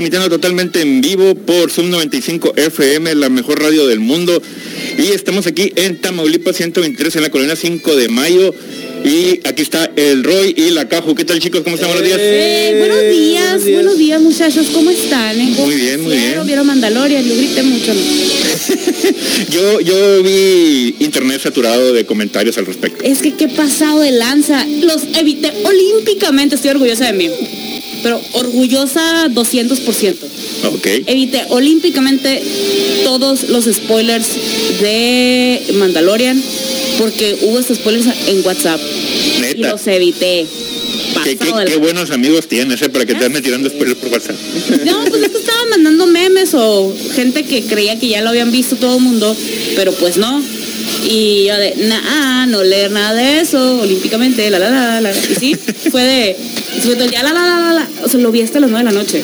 Transmitiendo totalmente en vivo por Zoom 95 FM, la mejor radio del mundo. Y estamos aquí en Tamaulipas 123 en la colonia 5 de mayo. Y aquí está el Roy y la Caju. ¿Qué tal chicos? ¿Cómo están? Buenos días. Eh, buenos días, buenos días muchachos, ¿cómo están? eh? Muy bien, muy bien. ¿Vieron Mandalorian? Yo grité mucho. Yo, yo vi internet saturado de comentarios al respecto. Es que qué pasado de lanza. Los evité olímpicamente, estoy orgullosa de mí. Pero orgullosa 200%. Ok. Evité olímpicamente todos los spoilers de Mandalorian porque hubo estos spoilers en WhatsApp y los evité. Qué, qué- buenos amigos tienes, ¿eh? Para que te andes tirando spoilers por WhatsApp. No, pues es que estaban mandando memes o gente que creía que ya lo habían visto todo el mundo, pero pues no. Y yo de, nah, no leer nada de eso, olímpicamente, la la la la. Y sí, fue de, fue de ya la la la la la. O sea, lo vi hasta las 9 de la noche.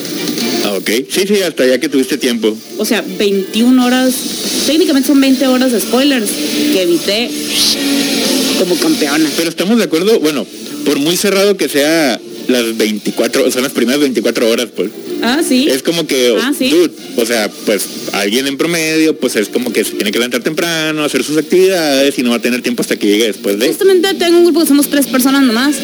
Ah, ok. Sí, sí, hasta ya que tuviste tiempo. O sea, 21 horas, técnicamente son 20 horas de spoilers que evité como campeona. Pero estamos de acuerdo, bueno, por muy cerrado que sea las 24, o sea, las primeras 24 horas, pues. Ah, sí. Es como que, Ah, sí. dude, o sea, pues alguien en promedio, pues es como que se tiene que levantar temprano, hacer sus actividades y no va a tener tiempo hasta que llegue después de. Justamente tengo un grupo que somos tres personas nomás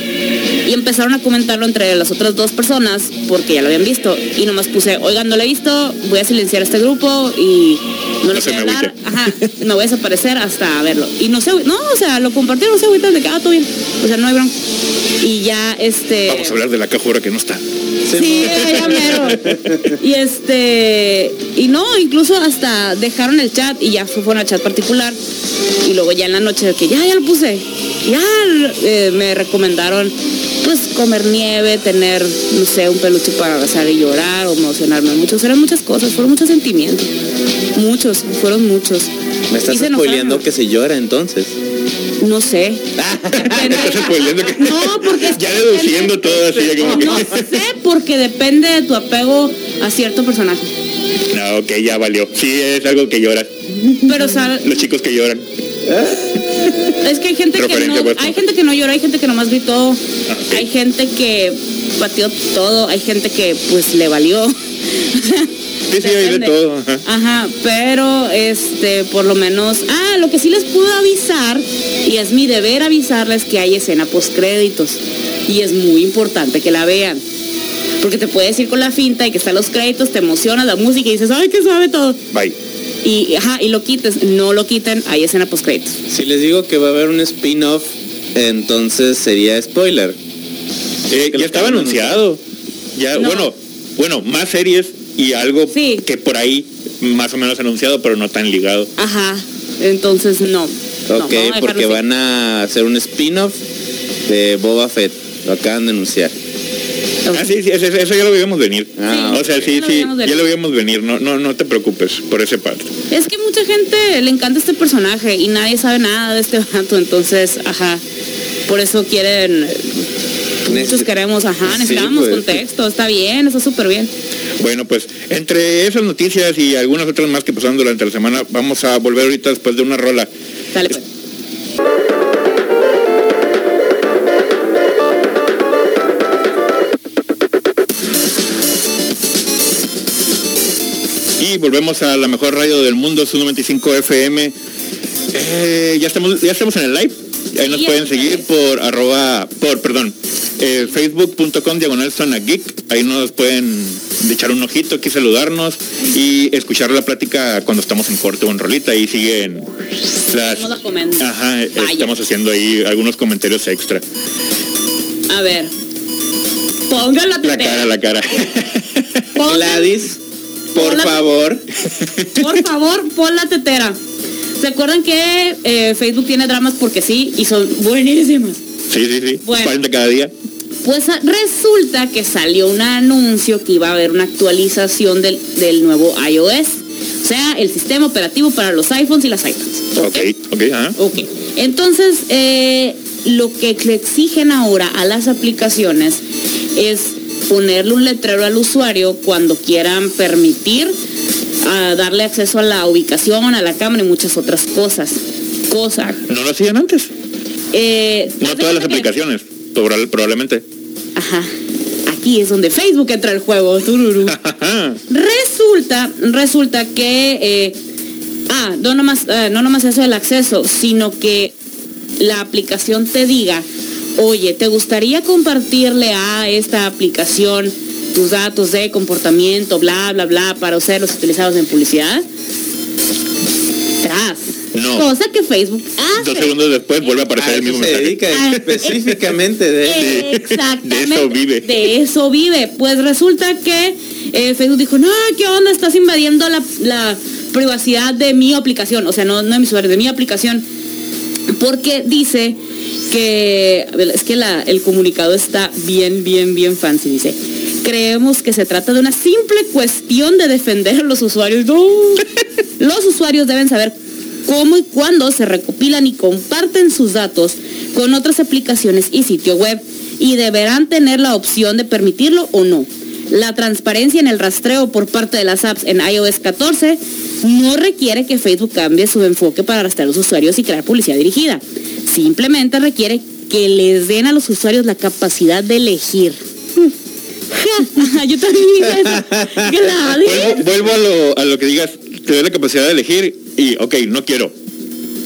y empezaron a comentarlo entre las otras dos personas porque ya lo habían visto y nomás puse, oigan, no lo he visto, voy a silenciar este grupo y no No me hablar, ajá, me voy a desaparecer hasta verlo. Y no sé, no, o sea, lo compartieron, no sé, ahorita de que, ah, todo bien, o sea, no hay bronca. Y ya, este... Vamos hablar de la cajura que no está. Sí, ya mero. Y este, y no, incluso hasta dejaron el chat y ya fueron al chat particular. Y luego ya en la noche de que ya, ya lo puse. Ya eh, me recomendaron pues comer nieve, tener, no sé, un peluche para abrazar y llorar o emocionarme mucho. Eran muchas cosas, fueron muchos sentimientos. Muchos, fueron muchos. Me estás spoileando que se llora entonces. No sé. No, porque es Ya que deduciendo depende- todo así, ya como que- No sé, porque depende de tu apego a cierto personaje. No, ok, ya valió. Sí, es algo que llora. Pero, sea, Los chicos que lloran. es que hay gente que no, hay gente que no llora, hay gente que nomás gritó, Ah, ok. hay gente que pateó todo, hay gente que pues le valió. Sí, sí, hay de todo. ajá. Ajá, pero este, por lo menos, ah, lo que sí les puedo avisar, y es mi deber avisarles que hay escena post créditos. Y es muy importante que la vean. Porque te puedes ir con la finta y que están los créditos, te emociona la música y dices, ay, que sabe todo. Bye. Y, ajá, y lo quites, no lo quiten, hay escena post créditos. Si les digo que va a haber un spin-off, entonces sería spoiler. Eh, ya estaba anunciado. Ya, No. bueno, bueno, más series y algo Sí. que por ahí más o menos anunciado, pero no tan ligado. Ajá, entonces no. Ok, porque van a hacer un spin-off de Boba Fett. Lo acaban de anunciar. Ah, sí, sí, eso, eso ya lo veíamos venir. Ah, o sea, sí, sí, ya lo veíamos venir. No, no, no te preocupes por ese parte. Es que mucha gente le encanta este personaje y nadie sabe nada de este vato, entonces, ajá, por eso quieren, muchos queremos, ajá, Sí, necesitamos pues. contexto, está bien, está súper bien. Bueno, pues entre esas noticias y algunas otras más que pasaron durante la semana, vamos a volver ahorita después de una rola. Dale pues. Y volvemos a la mejor radio del mundo, su 95 FM. Eh, ya estamos, ya estamos en el live. Ahí nos Sí, pueden seguir por arroba, por, perdón, eh, facebook.com diagonal zona geek. Ahí nos pueden echar un ojito, aquí saludarnos y escuchar la plática cuando estamos en corte o en rolita. Ahí siguen las... Ajá, estamos haciendo ahí algunos comentarios extra. A ver, pongan la La tetera, cara, la cara. pongan- Gladys, por favor. por favor, pon la tetera. ¿Se acuerdan que eh, Facebook tiene dramas porque sí y son buenísimas? Sí, sí, sí. Bueno. 40 cada día. Pues ah, resulta que salió un anuncio que iba a haber una actualización del, del nuevo iOS. O sea, el sistema operativo para los iPhones y las iPads. Ok, ok, ajá. Ok. Entonces, eh, lo que le exigen ahora a las aplicaciones es ponerle un letrero al usuario cuando quieran permitir ah, darle acceso a la ubicación, a la cámara y muchas otras cosas. Cosa. No lo hacían antes. eh, No de todas las aplicaciones, proba- probablemente. Ajá, aquí es donde Facebook entra al juego. tururú. Resulta, resulta que, eh, ah, no nomás, eh, no nomás eso del acceso, sino que la aplicación te diga, oye, ¿te gustaría compartirle a esta aplicación tus datos de comportamiento, bla, bla, bla, para serlos utilizados en publicidad? Tras. No. Cosa que Facebook hace. Dos segundos después vuelve a A aparecer el mismo se mensaje. dedica Ah, específicamente de... Exactamente. De eso vive. De eso vive. Pues resulta que eh, Facebook dijo, no, ¿qué onda? Estás invadiendo la, la privacidad de mi aplicación. O sea, no, no de mi usuario, de mi aplicación. Porque dice que, es que la- el comunicado está bien, bien, bien fancy. Dice, creemos que se trata de una simple cuestión de defender a los usuarios. No. Los usuarios deben saber cómo y cuándo se recopilan y comparten sus datos con otras aplicaciones y sitio web y deberán tener la opción de permitirlo o no. La transparencia en el rastreo por parte de las apps en iOS 14 no requiere que Facebook cambie su enfoque para rastrear a los usuarios y crear publicidad dirigida. Simplemente requiere que les den a los usuarios la capacidad de elegir. Yo también dije eso. Vuelvo, vuelvo a, lo, a lo que digas, te doy la capacidad de elegir y, ok, no quiero.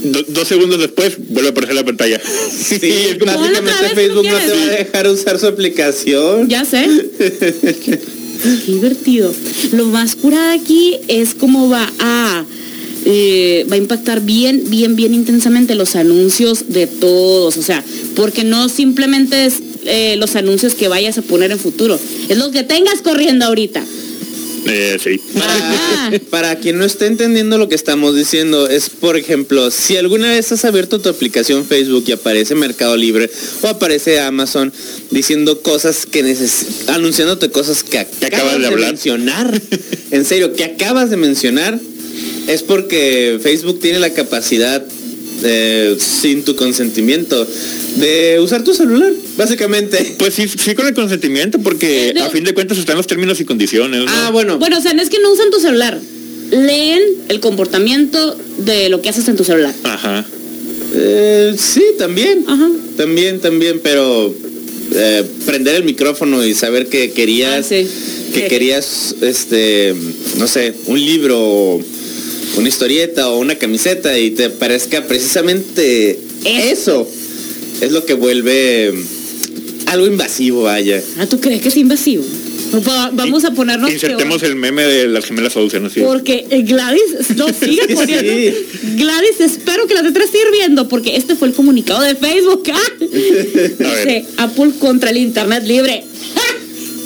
Do- dos segundos después vuelve a aparecer la pantalla. Sí, otra básicamente vez, Facebook ¿tú no te va a dejar usar su aplicación. Ya sé. Qué divertido. Lo más curada aquí es cómo va a eh, va a impactar bien, bien, bien intensamente los anuncios de todos. O sea, porque no simplemente es eh, los anuncios que vayas a poner en futuro, es los que tengas corriendo ahorita. Eh, sí. Para quien no esté entendiendo lo que estamos diciendo, es por ejemplo, si alguna vez has abierto tu aplicación Facebook y aparece Mercado Libre o aparece Amazon diciendo cosas que neces anunciándote cosas que acabas, de hablar. mencionar, en serio, que acabas de mencionar, es porque Facebook tiene la capacidad eh, sin tu consentimiento de usar tu celular, básicamente. Pues sí, sí con el consentimiento, porque a fin de cuentas están los términos y condiciones. ¿no? Ah, bueno. Bueno, o sea, no es que no usan tu celular. Leen el comportamiento de lo que haces en tu celular. Ajá. Eh, sí, también. Ajá. También, también, pero eh, prender el micrófono y saber que querías, Ah, sí. que Sí. querías, este, no sé, un libro, o una historieta o una camiseta y te parezca precisamente eso, es lo que vuelve mm, algo invasivo, vaya. Ah, ¿tú crees que es invasivo? Va- vamos a ponernos Insertemos peor. el meme de las gemelas Olsen, así. Porque Gladys, no sigue Sí. poniendo. Gladys, espero que la letra esté hirviendo, porque este fue el comunicado de Facebook. ¡Ah! Dice Apple contra el Internet libre. ¡Ah!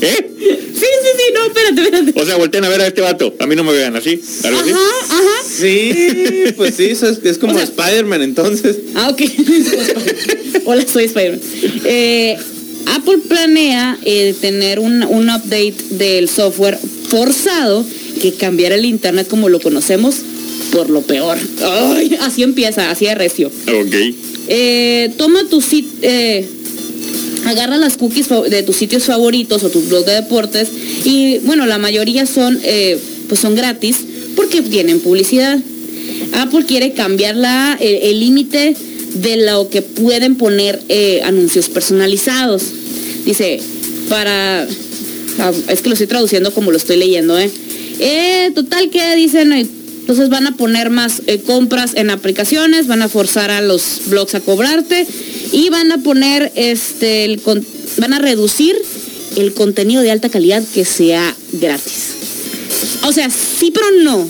¿Eh? Sí, sí, sí, no, espérate, espérate. O sea, volteen a ver a este vato. A mí no me vean así. ¿Algo así? Ajá. Sí, pues sí, eso es, es como O sea- Spider-Man entonces. Ah, ok. Hola, soy Spider-Man. Eh, Apple planea eh, tener un, un update del software forzado que cambiará el Internet como lo conocemos por lo peor. Ay, así empieza, así de recio. Ok. Eh, toma tu sit, eh, agarra las cookies de tus sitios favoritos o tus blogs de deportes y bueno, la mayoría son eh, pues son gratis porque tienen publicidad. Apple quiere cambiar la, el límite de lo que pueden poner eh, anuncios personalizados. Dice, para... ah, es que lo estoy traduciendo como lo estoy leyendo, ¿eh? Eh, total que dicen, entonces van a poner más compras en aplicaciones, van a forzar a los blogs a cobrarte y van a poner, este, el van a reducir el contenido de alta calidad que sea gratis. O sea, sí, pero no,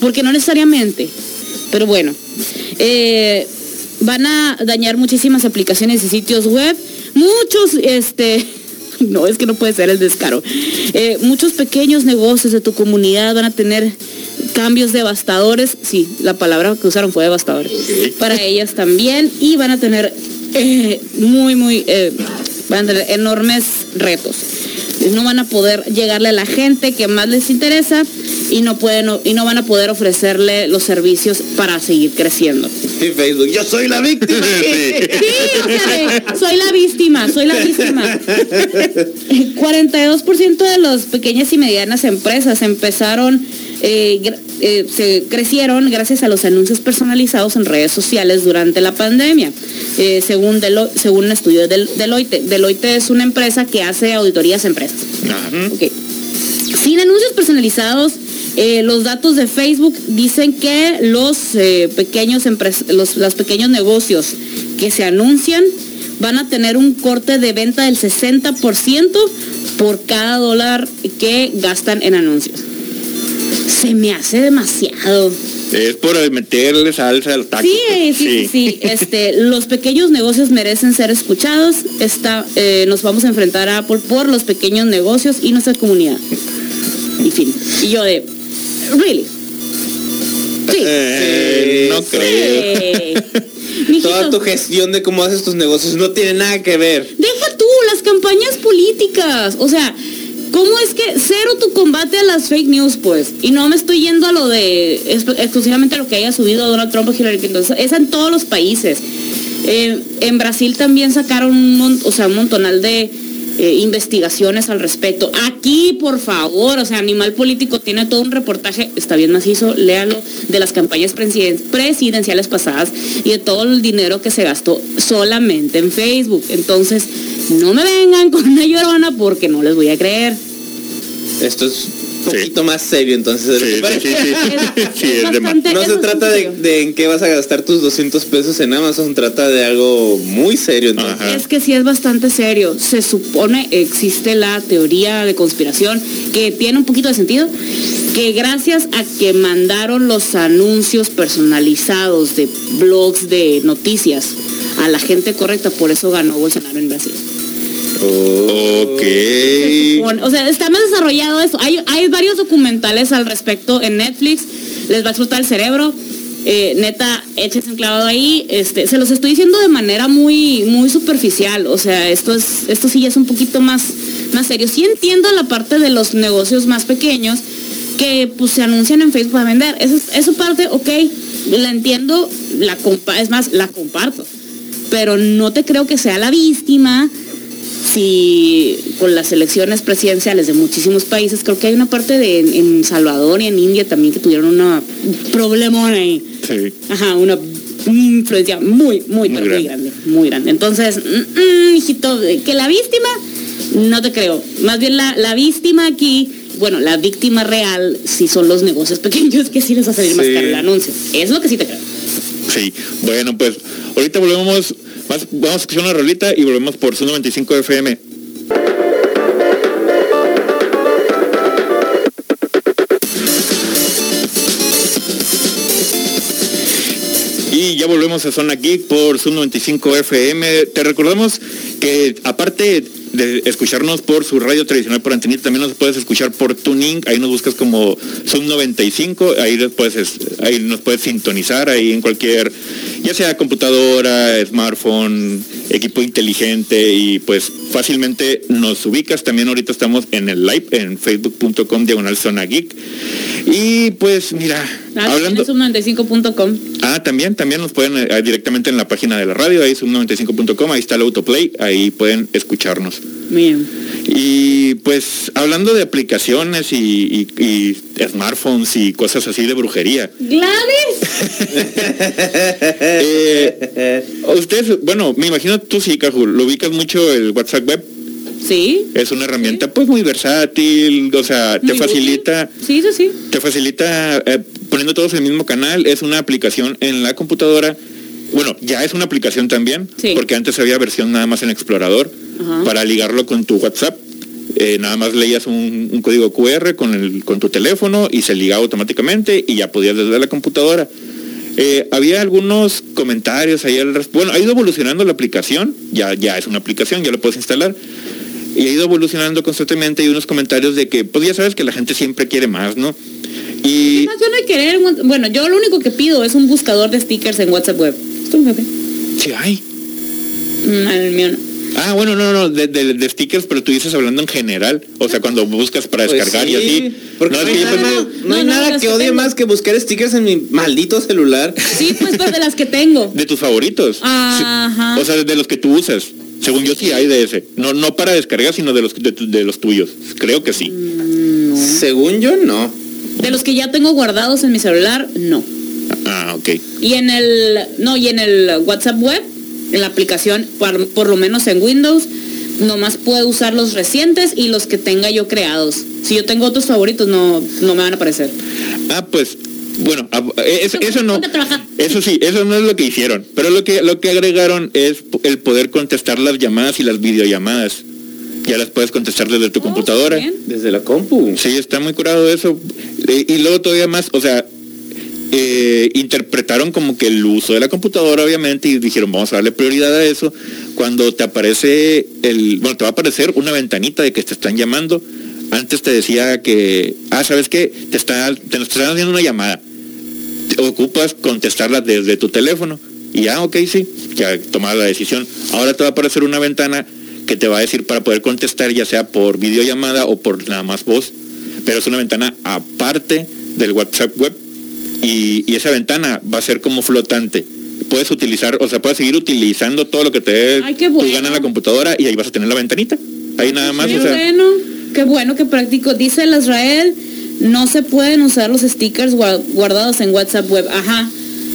porque no necesariamente. Pero bueno, eh, van a dañar muchísimas aplicaciones y sitios web. Muchos, este, no, es que no puede ser el descaro. Eh, muchos pequeños negocios de tu comunidad van a tener cambios devastadores. Sí, la palabra que usaron fue devastadores. Para ellas también. Y van a tener eh, muy, muy, eh, van a tener enormes retos. No van a poder llegarle a la gente que más les interesa y no pueden y no van a poder ofrecerle los servicios para seguir creciendo. Y Facebook, yo soy la víctima. Sí, o sea, soy la víctima, soy la víctima. 42% de las pequeñas y medianas empresas empezaron eh, eh, se crecieron gracias a los anuncios personalizados en redes sociales durante la pandemia. Eh, según, Delo- según un estudio de Deloitte. Deloitte es una empresa que hace auditorías a empresas. Sin anuncios personalizados, eh, los datos de Facebook dicen que los eh, pequeños los, los pequeños negocios que se anuncian van a tener un corte de venta del 60% por cada dólar que gastan en anuncios. Se me hace demasiado. Es por meterle salsa al taco. Sí, sí, sí, sí. Este, los pequeños negocios merecen ser escuchados. Está, eh, nos vamos a enfrentar a Apple por los pequeños negocios y nuestra comunidad. Y fin. Y yo de, really. Sí. Eh, no creo. Sí. Mijito, Toda tu gestión de cómo haces tus negocios no tiene nada que ver. Deja tú las campañas políticas. O sea, ¿cómo es que cero tu combate a las fake news, pues? Y no me estoy yendo a lo de ex- exclusivamente lo que haya subido Donald Trump o Hillary Clinton. Es en todos los países. Eh, en Brasil también sacaron un, o sea, un montonal de eh, investigaciones al respecto. Aquí, por favor, o sea, Animal Político tiene todo un reportaje, está bien macizo, léalo, de las campañas presiden- presidenciales pasadas y de todo el dinero que se gastó solamente en Facebook. Entonces, no me vengan con una llorona porque no les voy a creer. Esto es poquito más serio entonces. Sí, sí, sí, sí. Sí, es de más. bastante- No se trata de, en qué vas a gastar tus 200 pesos en Amazon, trata de algo muy serio. Entonces. Es que sí es bastante serio. Se supone, existe la teoría de conspiración que tiene un poquito de sentido, que gracias a que mandaron los anuncios personalizados de blogs de noticias a la gente correcta, por eso ganó Bolsonaro en Brasil. Ok. O sea, está más desarrollado eso. Hay, varios documentales al respecto en Netflix. Les va a explotar el cerebro. Eh, neta, échense un clavado ahí. Este, se los estoy diciendo de manera muy, muy superficial. O sea, esto es, esto sí ya es un poquito más, más serio. Sí entiendo la parte de los negocios más pequeños que pues se anuncian en Facebook para vender. Eso, es- eso parte, ok, la entiendo, la compa es más, la comparto. Pero no te creo que sea la víctima si con las elecciones presidenciales de muchísimos países, creo que hay una parte de en, Salvador y en India también que tuvieron una un problemón ahí. Sí. Ajá, una influencia muy, muy, Muy pero muy grande. grande, muy grande. Entonces, mm, mm, hijito, que la víctima, no te creo. Más bien la, la víctima aquí, bueno, la víctima real, sí son los negocios pequeños que sí les va a salir más caro el anuncio. Es lo que sí te creo. Sí. Bueno, pues ahorita volvemos. Vamos a escuchar una rolita y volvemos por su 95 FM. Y ya volvemos a Zona Geek por Zoom 95 FM. Te recordamos que aparte de escucharnos por su radio tradicional por antenita, también nos puedes escuchar por Tuning. Ahí nos buscas como Zoom 95. Ahí, puedes, ahí nos puedes sintonizar ahí en cualquier, ya sea computadora, smartphone, equipo inteligente y pues fácilmente nos ubicas. También ahorita estamos en el live en facebook.com diagonal Zona Geek. Y pues mira, Ah, hablando... sub95.com. Ah, también, también nos pueden eh, directamente en la página de la radio, ahí sub95.com, ahí está el autoplay, ahí pueden escucharnos. Bien. Y pues hablando de aplicaciones y, y- y smartphones y cosas así de brujería. Gladys. eh, ustedes, bueno, me imagino tú sí, Caju, lo ubicas mucho el WhatsApp Web. Sí. Es una herramienta pues muy versátil, o sea, te Muy útil. facilita Sí, sí, sí. te facilita eh, poniendo todos en el mismo canal. Es una aplicación en la computadora. Bueno, ya es una aplicación también, Sí. porque antes había versión nada más en Explorador Ajá. para ligarlo con tu WhatsApp. eh, nada más leías un, un código QR con, el, con tu teléfono y se ligaba automáticamente y ya podías desde la computadora. Eh, había algunos comentarios ahí al Bueno, ha ido evolucionando la aplicación, ya, ya es una aplicación, ya lo puedes instalar. Y ha ido evolucionando constantemente y unos comentarios de que, pues ya sabes que la gente siempre quiere más, ¿no? Y Más yo no hay querer, bueno, yo lo único que pido es un buscador de stickers en WhatsApp web. Sí hay. Mm, el mío no. Ah, bueno, no, no, de, de- de stickers, pero tú dices hablando en general, o sea, cuando buscas para Pues descargar y sí, así. Porque no, es hay que yo nada, pensé- no hay No, no, nada que que odie tengo. más que buscar stickers en mi maldito celular. Sí, pues, pero de las que tengo. de tus favoritos. Ajá. O sea, de los que tú usas. Según yo sí hay de ese. No, no para descargar, sino de los de, tu- de los tuyos. Creo que sí. Mm, Según yo, no. De los que ya tengo guardados en mi celular, no. Ah, ok. Y en el, no, y en el WhatsApp web, en la aplicación, por, por lo menos en Windows, nomás puedo usar los recientes y los que tenga yo creados. Si yo tengo otros favoritos, no, no me van a aparecer. Ah, pues, bueno, ah, es- eso no. A trabajar. Eso sí, eso no es lo que hicieron. Pero lo que, lo que agregaron es el poder contestar las llamadas y las videollamadas. Ya las puedes contestar desde tu Oh, computadora. bien. Desde la compu. Sí, está muy curado eso. Eh, Y luego todavía más, o sea, eh, interpretaron como que el uso de la computadora, obviamente, y dijeron, vamos a darle prioridad a eso. Cuando te aparece el, bueno, te va a aparecer una ventanita de que te están llamando. Antes te decía que, ah, ¿sabes qué? Te, está, te están haciendo una llamada. Te ocupas contestarla desde tu teléfono. Y ya, ok, sí, ya tomas la decisión. Ahora te va a aparecer una ventana que te va a decir para poder contestar ya sea por videollamada o por nada más voz. Pero es una ventana aparte del WhatsApp web. Y, y esa ventana va a ser como flotante. Puedes utilizar, o sea, puedes seguir utilizando todo lo que te dé tu bueno. gana en la computadora y ahí vas a tener la ventanita. Ahí nada más, Qué o sea, bueno, qué bueno, qué práctico. Dice el Israel, no se pueden usar los stickers gua- guardados en WhatsApp web. Ajá.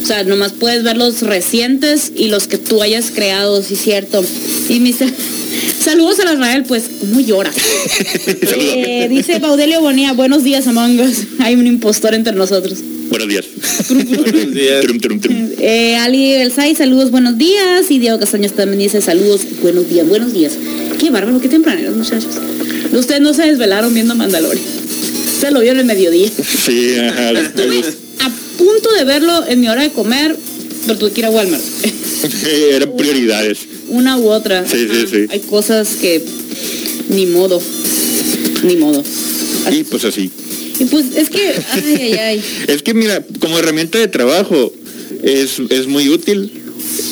O sea, nomás puedes ver los recientes y los que tú hayas creado, sí cierto. Y me dice, saludos al Israel, pues, ¿cómo llora? Eh, dice Baudelio Bonía, buenos días, Among Us. Hay un impostor entre nosotros. buenos días. Buenos días. Trum, trum, trum. Eh, Ali Elsay, saludos, buenos días. Y Diego Castaños también dice saludos, buenos días, buenos días. Qué bárbaro, qué tempraneros, muchachos. Ustedes no se desvelaron viendo Mandalorian. Se lo vio en el mediodía. Sí, ajá. Punto de verlo en mi hora de comer, pero tuve que ir a Walmart. Eran prioridades. Una u otra. Sí, sí, sí. Hay cosas que ni modo. Ni modo. Y pues así. Y pues es que, ay, ay, ay. Es que mira, como herramienta de trabajo es, es muy útil.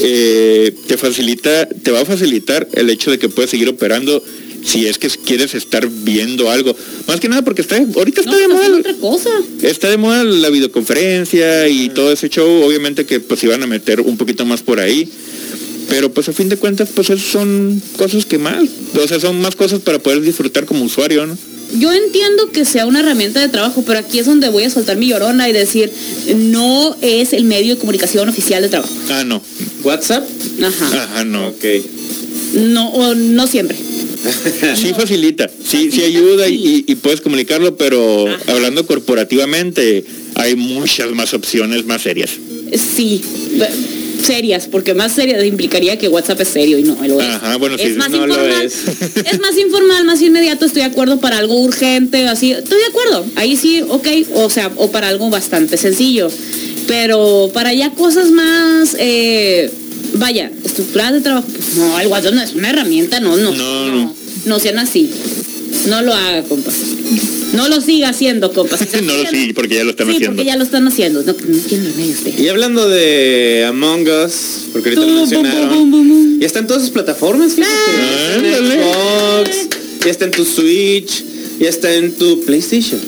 Eh, te facilita, te va a facilitar el hecho de que puedes seguir operando si es que quieres estar viendo algo. Más que nada porque está, ahorita está No, de moda. otra cosa. Está de moda la videoconferencia y todo ese show, obviamente que pues iban a meter un poquito más por ahí. Pero pues a fin de cuentas, pues esas son cosas que más, o sea, son más cosas para poder disfrutar como usuario, ¿no? Yo entiendo que sea una herramienta de trabajo, pero aquí es donde voy a soltar mi llorona y decir, no es el medio de comunicación oficial de trabajo. Ah, no. ¿WhatsApp? Ajá. Ajá, no. Ok. No, o no siempre. Sí facilita, sí, sí ayuda y, puedes comunicarlo, pero Ajá. hablando corporativamente hay muchas más opciones más serias. Sí, serias, porque más serias implicaría que WhatsApp es serio y no, lo es. Ajá, bueno, sí, es más no lo informal. es. Es. más informal, más inmediato, estoy de acuerdo para algo urgente, así, estoy de acuerdo. Ahí sí, ok, o sea, o para algo bastante sencillo. Pero para ya cosas más, eh, vaya, estructuradas de trabajo, pues no, el WhatsApp no es una herramienta, no, no. No, no. No sean así. No lo haga, compa. No lo siga haciendo, compa. Si no lo sí, porque ya lo están Sí, haciendo. porque ya lo están haciendo. No, no tiene usted. Y hablando de Among Us, porque ahorita lo mencionaron, bum, bum, bum. ya está en todas sus plataformas, fíjate. Ya está en. Xbox, ya está en tu Switch, ya está en tu PlayStation.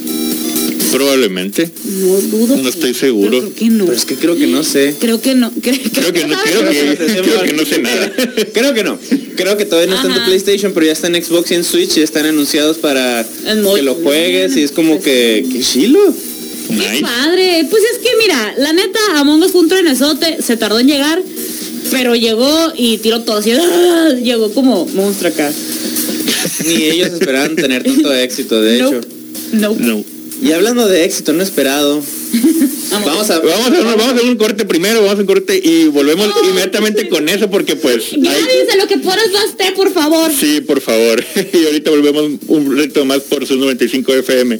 Probablemente. No dudo. No que- estoy seguro. Creo que no. Pero es que creo que no sé. Creo que no. Creo, Creo que no, creo que, creo que no sé nada. Creo que no. Creo que todavía no está en tu. PlayStation, pero ya está en Xbox y en Switch y están anunciados para que lo juegues y es como Pues que, qué chilo. Qué Nice. padre. Pues es que mira, la neta, Among Us fue un trenesote, se tardó en llegar, pero llegó y tiró todo así. ¡ah! Llegó como monstruo acá. Ni ellos esperaban tener tanto éxito, de hecho. No. No. Y hablando de éxito no esperado, vamos a... Vamos a, vamos a hacer un corte primero, vamos a hacer un corte y volvemos inmediatamente con eso porque pues... Ya hay- dice lo que puedas basté, por favor. Sí, por favor. Y ahorita volvemos un reto más por sus 95 FM.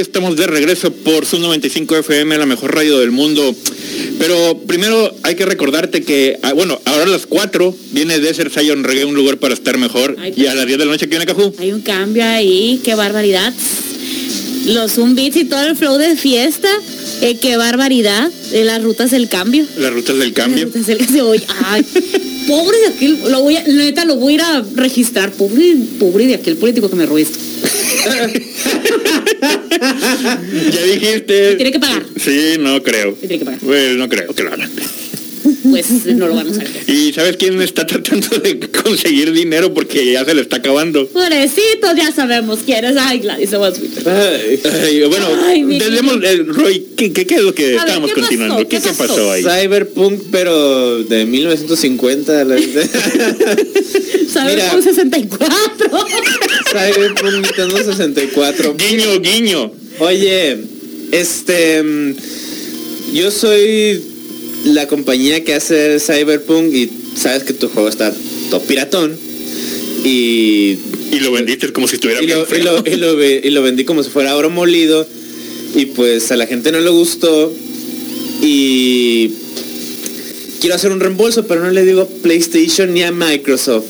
Estamos de regreso por su 95 FM, la mejor radio del mundo. Pero primero hay que recordarte que, ah, bueno, ahora a las 4 viene Desert Zion Reggae, un lugar para estar mejor. Ay, Y a las 10 de la noche aquí viene Cajú. Hay un cambio ahí, qué barbaridad. Los Zoom Beats y todo el flow de fiesta, eh, qué barbaridad. De las rutas del cambio. Las rutas del Las cambio. rutas del cambio. Ay, pobre de aquel, lo voy a, neta lo voy a ir a registrar. Pobre, pobre de aquel político que me robó esto. Ya dijiste. Tiene que pagar. Sí, no creo. Tiene que pagar. Bueno, no creo que lo hagan. Pues no lo van a usar. ¿Y sabes quién está tratando de conseguir dinero porque ya se le está acabando? Pobrecito, ya sabemos quién es. Ay, Gladys, se va a bueno, Ay, tenemos, eh, Roy, ¿qué, qué, qué es lo que estábamos ¿qué pasó? continuando? ¿Qué, ¿Qué qué pasó pasó? ahí? Cyberpunk, pero de 1950. la-. Con 64. Cyberpunk Nintendo 64. Guiño, guiño. Oye, este. Yo soy la compañía que hace Cyberpunk y sabes que tu juego está top piratón. Y, Y lo vendiste como si estuviera y, bien lo, y, lo, y lo ve- y lo vendí como si fuera oro molido. Y pues a la gente no le gustó. Y quiero hacer un reembolso, pero no le digo a PlayStation ni a Microsoft.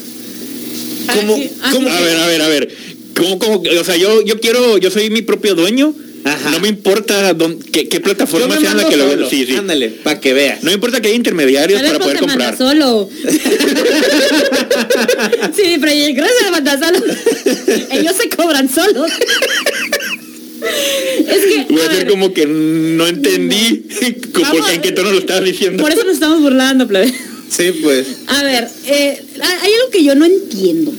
¿Cómo- Ay, cómo- A ver, a ver, a ver. ¿Cómo, cómo? O sea, yo, yo quiero, yo soy mi propio dueño. Ajá. No me importa dón- qué, qué plataforma sea la que lo solo. Sí, sí. Ándale, para que veas. No me importa que haya intermediarios ¿Sabes para poder comprar. solo? sí, pero yo creo que se manda solo. Ellos se cobran solos. es que. Voy a a hacer ver, como que no entendí como Vamos. en qué tono lo estabas diciendo. Por eso nos estamos burlando, plebe. Sí, pues. A ver, eh, hay algo que yo no entiendo.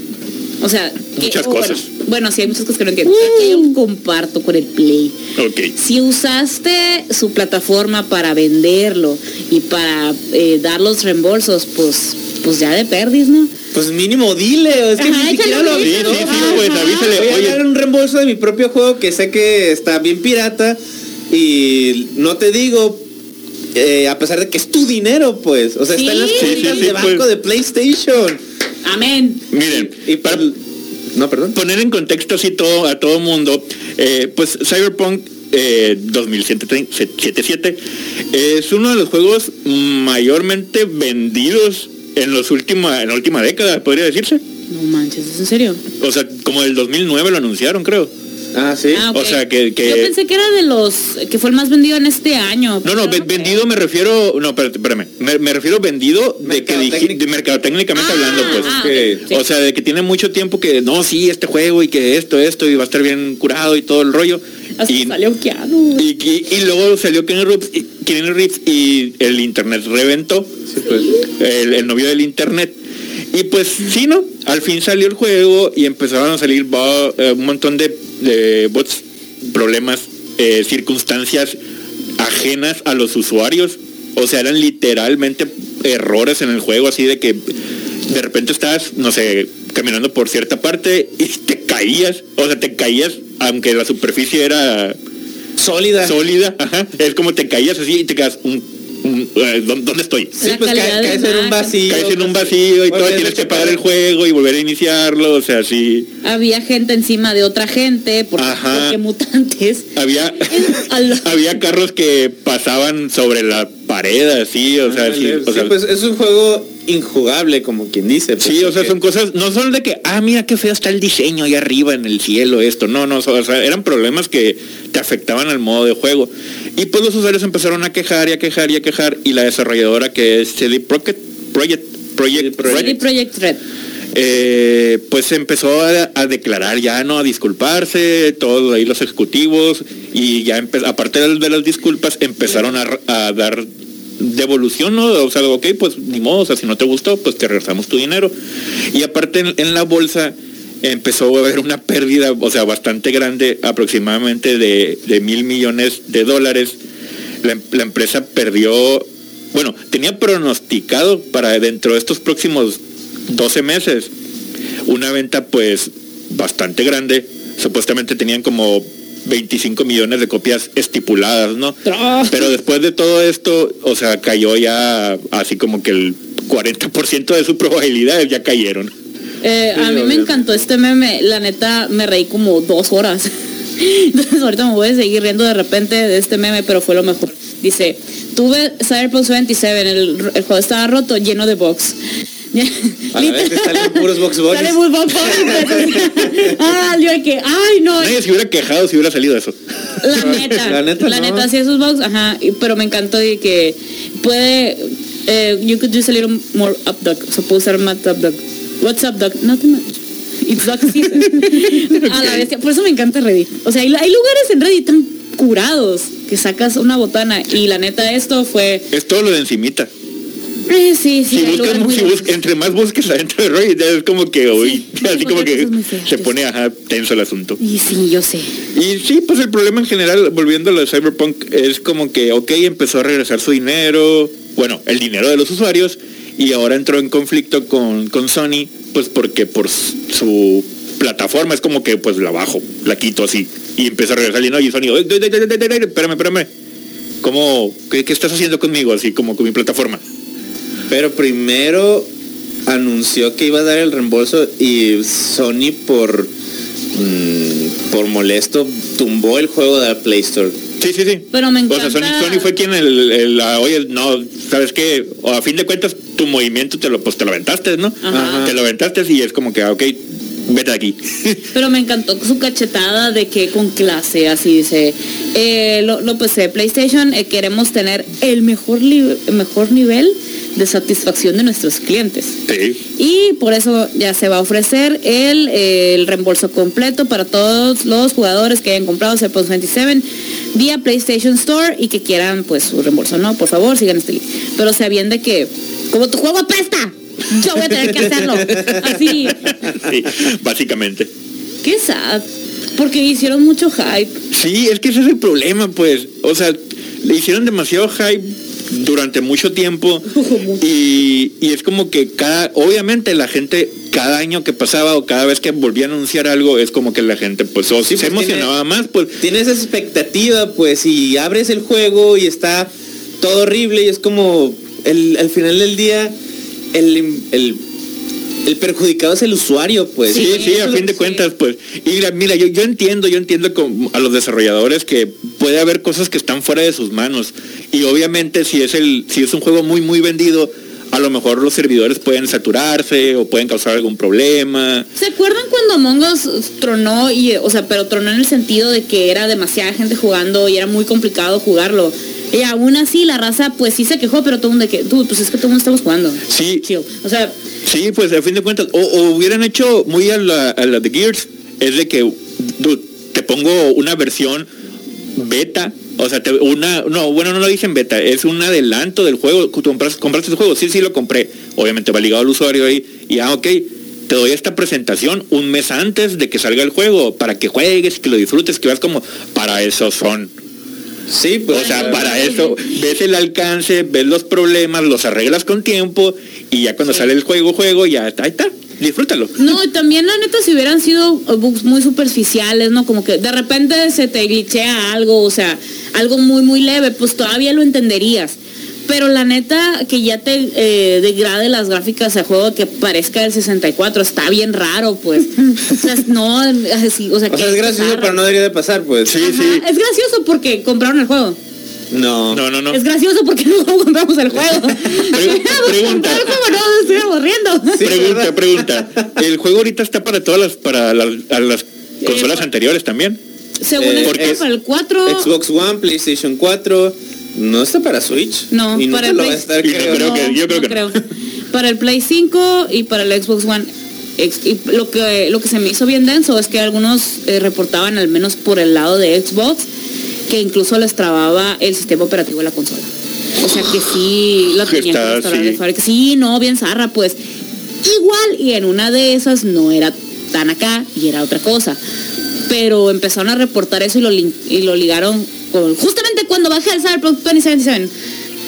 O sea, Muchas bueno, cosas. Bueno, sí, hay muchas cosas que no entiendo. que yo comparto con el Play. Ok. Si usaste su plataforma para venderlo y para eh, dar los reembolsos, pues, pues ya de perdis, ¿no? Pues mínimo dile, es que Ajá, ni siquiera lo un Sí, sí, sí, pues avísale. Voy a dar un reembolso de mi propio juego que sé que está bien pirata y no te digo, eh, a pesar de que es tu dinero, pues. O sea, está en las Sí. cuentas Sí, sí, sí, de banco pues. de PlayStation. Amén. miren, Y para para... No, perdón. poner en contexto así todo a todo mundo, eh, pues Cyberpunk eh, 2077 es uno de los juegos mayormente vendidos en los última, en la última década, podría decirse. No manches, ¿es en serio? O sea, como del 2009 lo anunciaron, creo. Ah, sí. Ah. O sea, que- que- Yo pensé que era de los que fue el más vendido en este año. No, no, vendido me refiero, no, espérate, espérame, me, me refiero vendido de que dije, de mercadotécnicamente Ah, hablando, pues. ah, que-. O sea, de que tiene mucho tiempo que, no, sí, este juego y que esto, esto, y va a estar bien curado y todo el rollo. Hasta y, salió Keanu. y, y- y luego salió Keanu Reeves, y, Keanu Reeves y el internet reventó, Sí, pues. el, el novio del internet. Y pues sí, ¿no? Al fin salió el juego y empezaron a salir eh, un montón de, de bots, problemas, eh, circunstancias ajenas a los usuarios. O sea, eran literalmente errores en el juego, así de que de repente estás, no sé, caminando por cierta parte y te caías. O sea, te caías, aunque la superficie era Sólida. sólida, ajá, es como te caías así y te quedas, un, un- eh, ¿dó- ¿dónde estoy? Sí, pues ca- caes en un vacío. Caes en un vacío y todo, Volver tienes a que pagar el juego y volver a iniciarlo, o sea, sí. Había gente encima de otra gente porque, Ajá. porque mutantes. Había, había carros que pasaban sobre la pared, así, o sea, sí, o sea, sí, pues es un juego injugable, como quien dice. pues, Sí, o sea, son cosas, no son de que, ah, mira qué feo está el diseño ahí arriba en el cielo, esto, no, no, o sea, eran problemas que te afectaban al modo de juego. Y pues los usuarios empezaron a quejar y a quejar y a quejar, y la desarrolladora que es CD Projekt, Project, Project, CD Projekt Red. eh, pues empezó a, a declarar ya, ¿no? A disculparse, todos ahí los ejecutivos, y ya aparte de, de las disculpas, empezaron a, a dar devolución, ¿no? O sea, ok, pues ni modo, o sea, si no te gustó, pues te regresamos tu dinero. Y aparte en, la bolsa empezó a haber una pérdida, o sea, bastante grande, aproximadamente de, de mil millones de dólares. La, la empresa perdió, bueno, tenía pronosticado para dentro de estos próximos 12 meses una venta pues bastante grande. Supuestamente tenían como 25 millones de copias estipuladas, ¿no? Ah. Pero después de todo esto, o sea, cayó ya así como que el 40% de sus probabilidades ya cayeron. Eh, a mí me encantó este meme, la neta me reí como dos horas. Entonces ahorita me voy a seguir riendo de repente de este meme, pero fue lo mejor. Dice, tuve Cyberpunk 27, el, el juego estaba roto, lleno de box. Salen puros box boys. Sale muy box boys. ah, yo que, ay no, Nadie se hubiera quejado si hubiera salido eso. la neta, La neta, la no. neta, sí esos bugs, ajá, pero me encantó de que puede, eh, you could use a little more up dog, so puedo usar más up dog. What's up dog? Nothing much. It's dog season. A la bestia, por eso me encanta Reddit. O sea, hay, hay lugares en Reddit tan curados que sacas una botana y la neta esto fue, Es todo lo de encimita. Sí, sí. Si buscas, muy si entre más busques adentro de Reddit, es como que, uy, Sí, así como que feo. se pone ajá, tenso el asunto. Y sí, yo sé. Y sí, pues el problema en general, volviendo a lo de Cyberpunk, es como que, ok, empezó a regresar su dinero, bueno, el dinero de los usuarios, y ahora entró en conflicto con, con Sony, pues porque por su plataforma es como que, pues la bajo, la quito así, y empieza a regresar el dinero, y Sony, "Ey, ey, ey, ey, ey, ey, espérame, espérame, ¿cómo, qué, qué estás haciendo conmigo, así como con mi plataforma? Pero primero anunció que iba a dar el reembolso y Sony por mm, por molesto tumbó el juego de la Play Store. Sí, sí, sí. Pero me O sea, Sony, encanta- Sony fue quien el, el- la- oye, no, ¿sabes qué? O a fin de cuentas, tu movimiento te lo, pues te lo aventaste, ¿no? Ajá. Te lo aventaste y es como que, ah, ok, vete aquí. Pero me encantó su cachetada de que con clase, así dice, eh, lo, lo pues eh, PlayStation eh, queremos tener el mejor, mejor nivel de satisfacción de nuestros clientes. sí. Y por eso ya se va a ofrecer el, el reembolso completo para todos los jugadores que hayan comprado Cyberpunk 27 vía PlayStation Store y que quieran pues su reembolso, ¿no? Por favor, sigan este link. Pero se bien de que, como tu juego apesta, yo voy a tener que hacerlo. Así, Sí, básicamente. qué sad. Porque hicieron mucho hype. Sí, es que ese es el problema, pues. O sea, le hicieron demasiado hype durante mucho tiempo y, y es como que cada, obviamente la gente cada año que pasaba o cada vez que volvían a anunciar algo es como que la gente pues o Sí, se pues, emocionaba más, pues Tienes esa expectativa, pues, y abres el juego y está todo horrible y es como el, al final del día el, el, el perjudicado es el usuario, pues. Sí, sí, a fin de sí. cuentas, pues. Y mira, mira, yo, yo entiendo, yo entiendo con- a los desarrolladores que puede haber cosas que están fuera de sus manos. Y obviamente si es el, si es un juego muy, muy vendido, a lo mejor los servidores pueden saturarse o pueden causar algún problema. ¿Se acuerdan cuando Among Us tronó? Y, o sea, pero tronó en el sentido de que era demasiada gente jugando y era muy complicado jugarlo. Y aún así la raza pues sí se quejó, pero todo el mundo de que, "Dude, pues es que todo el mundo estamos jugando. Sí, Chill. O sea, sí, pues a fin de cuentas, o, o hubieran hecho muy a la, a la de Gears, es de que dude, te pongo una versión beta, o sea, te- una, no, bueno, no lo dicen beta, es un adelanto del juego, compras- compraste el juego, sí, sí lo compré, obviamente va ligado al usuario ahí, y ah, ok, te doy esta presentación un mes antes de que salga el juego, para que juegues, que lo disfrutes, que veas como, para eso son. Sí, pues. O sea, para eso ves el alcance, ves los problemas, los arreglas con tiempo y ya cuando sale el juego, juego, ya está, ahí está, disfrútalo. no, y también la neta si hubieran sido bugs muy superficiales, ¿no? Como que de repente se te glitchea algo, o sea, algo muy, muy leve, pues todavía lo entenderías. Pero la neta, que ya te eh, degrade las gráficas al juego que parezca del 64, está bien raro, pues. O sea, no, así, o sea, O que sea, es gracioso, bizarra. pero no debería de pasar, pues. Sí, Ajá, sí. Es gracioso porque compraron el juego. No. No, no, no. Es gracioso porque no compramos el juego. pregunta. El juego no, me estoy aburriendo. Sí, pregunta, pregunta. El juego ahorita está para todas las, para las, a las consolas pa- anteriores también. Según Eh, esto, porque- para el 4... Xbox One, PlayStation 4, no está para Switch. No, y para el Play- estar, Y no creo. creo que- yo creo que no. Para el Play 5 y para el Xbox One. Y lo que, lo que se me hizo bien denso es que algunos eh, reportaban, al menos por el lado de Xbox, que incluso les trababa el sistema operativo de la consola. O sea que sí, lo Que tenían que sí. de fábrica. Sí, no, bien zarra, pues. Igual, y en una de esas no era tan acá y era otra cosa. Pero empezaron a reportar eso y lo, y lo ligaron con justamente cuando bajé el Cyberpunk 2077.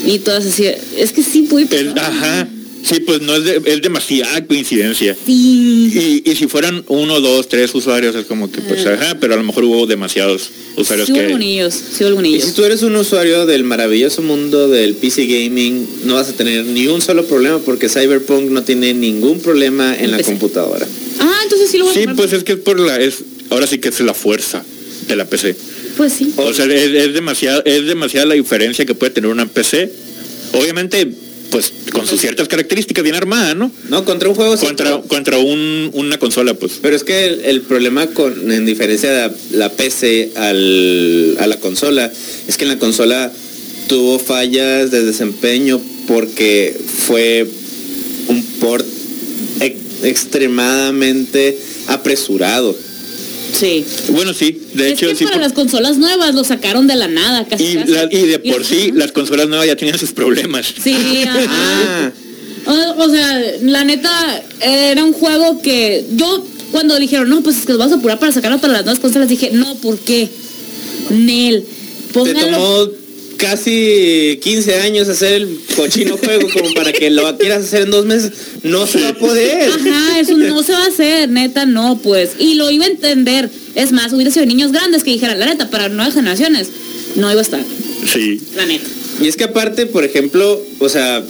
Y todas así, es que sí puede Es- pasar. ajá. Sí, pues no es, de- es demasiada coincidencia. Sí. Y, y si fueran uno, dos, tres usuarios, es como que pues, ajá, pero a lo mejor hubo demasiados usuarios Sí que... algunos, sí Y si tú eres un usuario del maravilloso mundo del PC Gaming, no vas a tener ni un solo problema porque Cyberpunk no tiene ningún problema en la PC. computadora. Ah, entonces sí lo voy a Sí, pues es que es por la, es, ahora sí que es la fuerza de la PC. Pues sí. O sea, es, es demasiado, es demasiada la diferencia que puede tener una PC. Obviamente, pues con sus ciertas características bien armada, ¿no? No, contra un juego sí, Contra, pero- contra un, una consola, pues. Pero es que el, el problema con, en diferencia de la, la PC al- a la consola, es que en la consola tuvo fallas de desempeño porque fue un port ex- extremadamente apresurado. Sí. Bueno, sí, de es hecho que sí. para por- las consolas nuevas lo sacaron de la nada, casi. y, casi. la- y de por sí, ajá. las consolas nuevas ya tenían sus problemas. Sí. Ah, O, o sea, la neta, era un juego que yo cuando dijeron, no, pues es que nos vamos a apurar para sacarlo para las nuevas consolas, dije, no, ¿por qué? Nel, te tomó casi 15 años hacer el cochino juego como para que lo quieras hacer en dos meses. No se va a poder. Ajá, eso no se va a hacer, neta, no, pues. Y lo iba a entender. Es más, hubiera sido niños grandes que dijeran, la neta, para nuevas generaciones, no iba a estar, Sí. la neta. Y es que aparte, por ejemplo, o sea,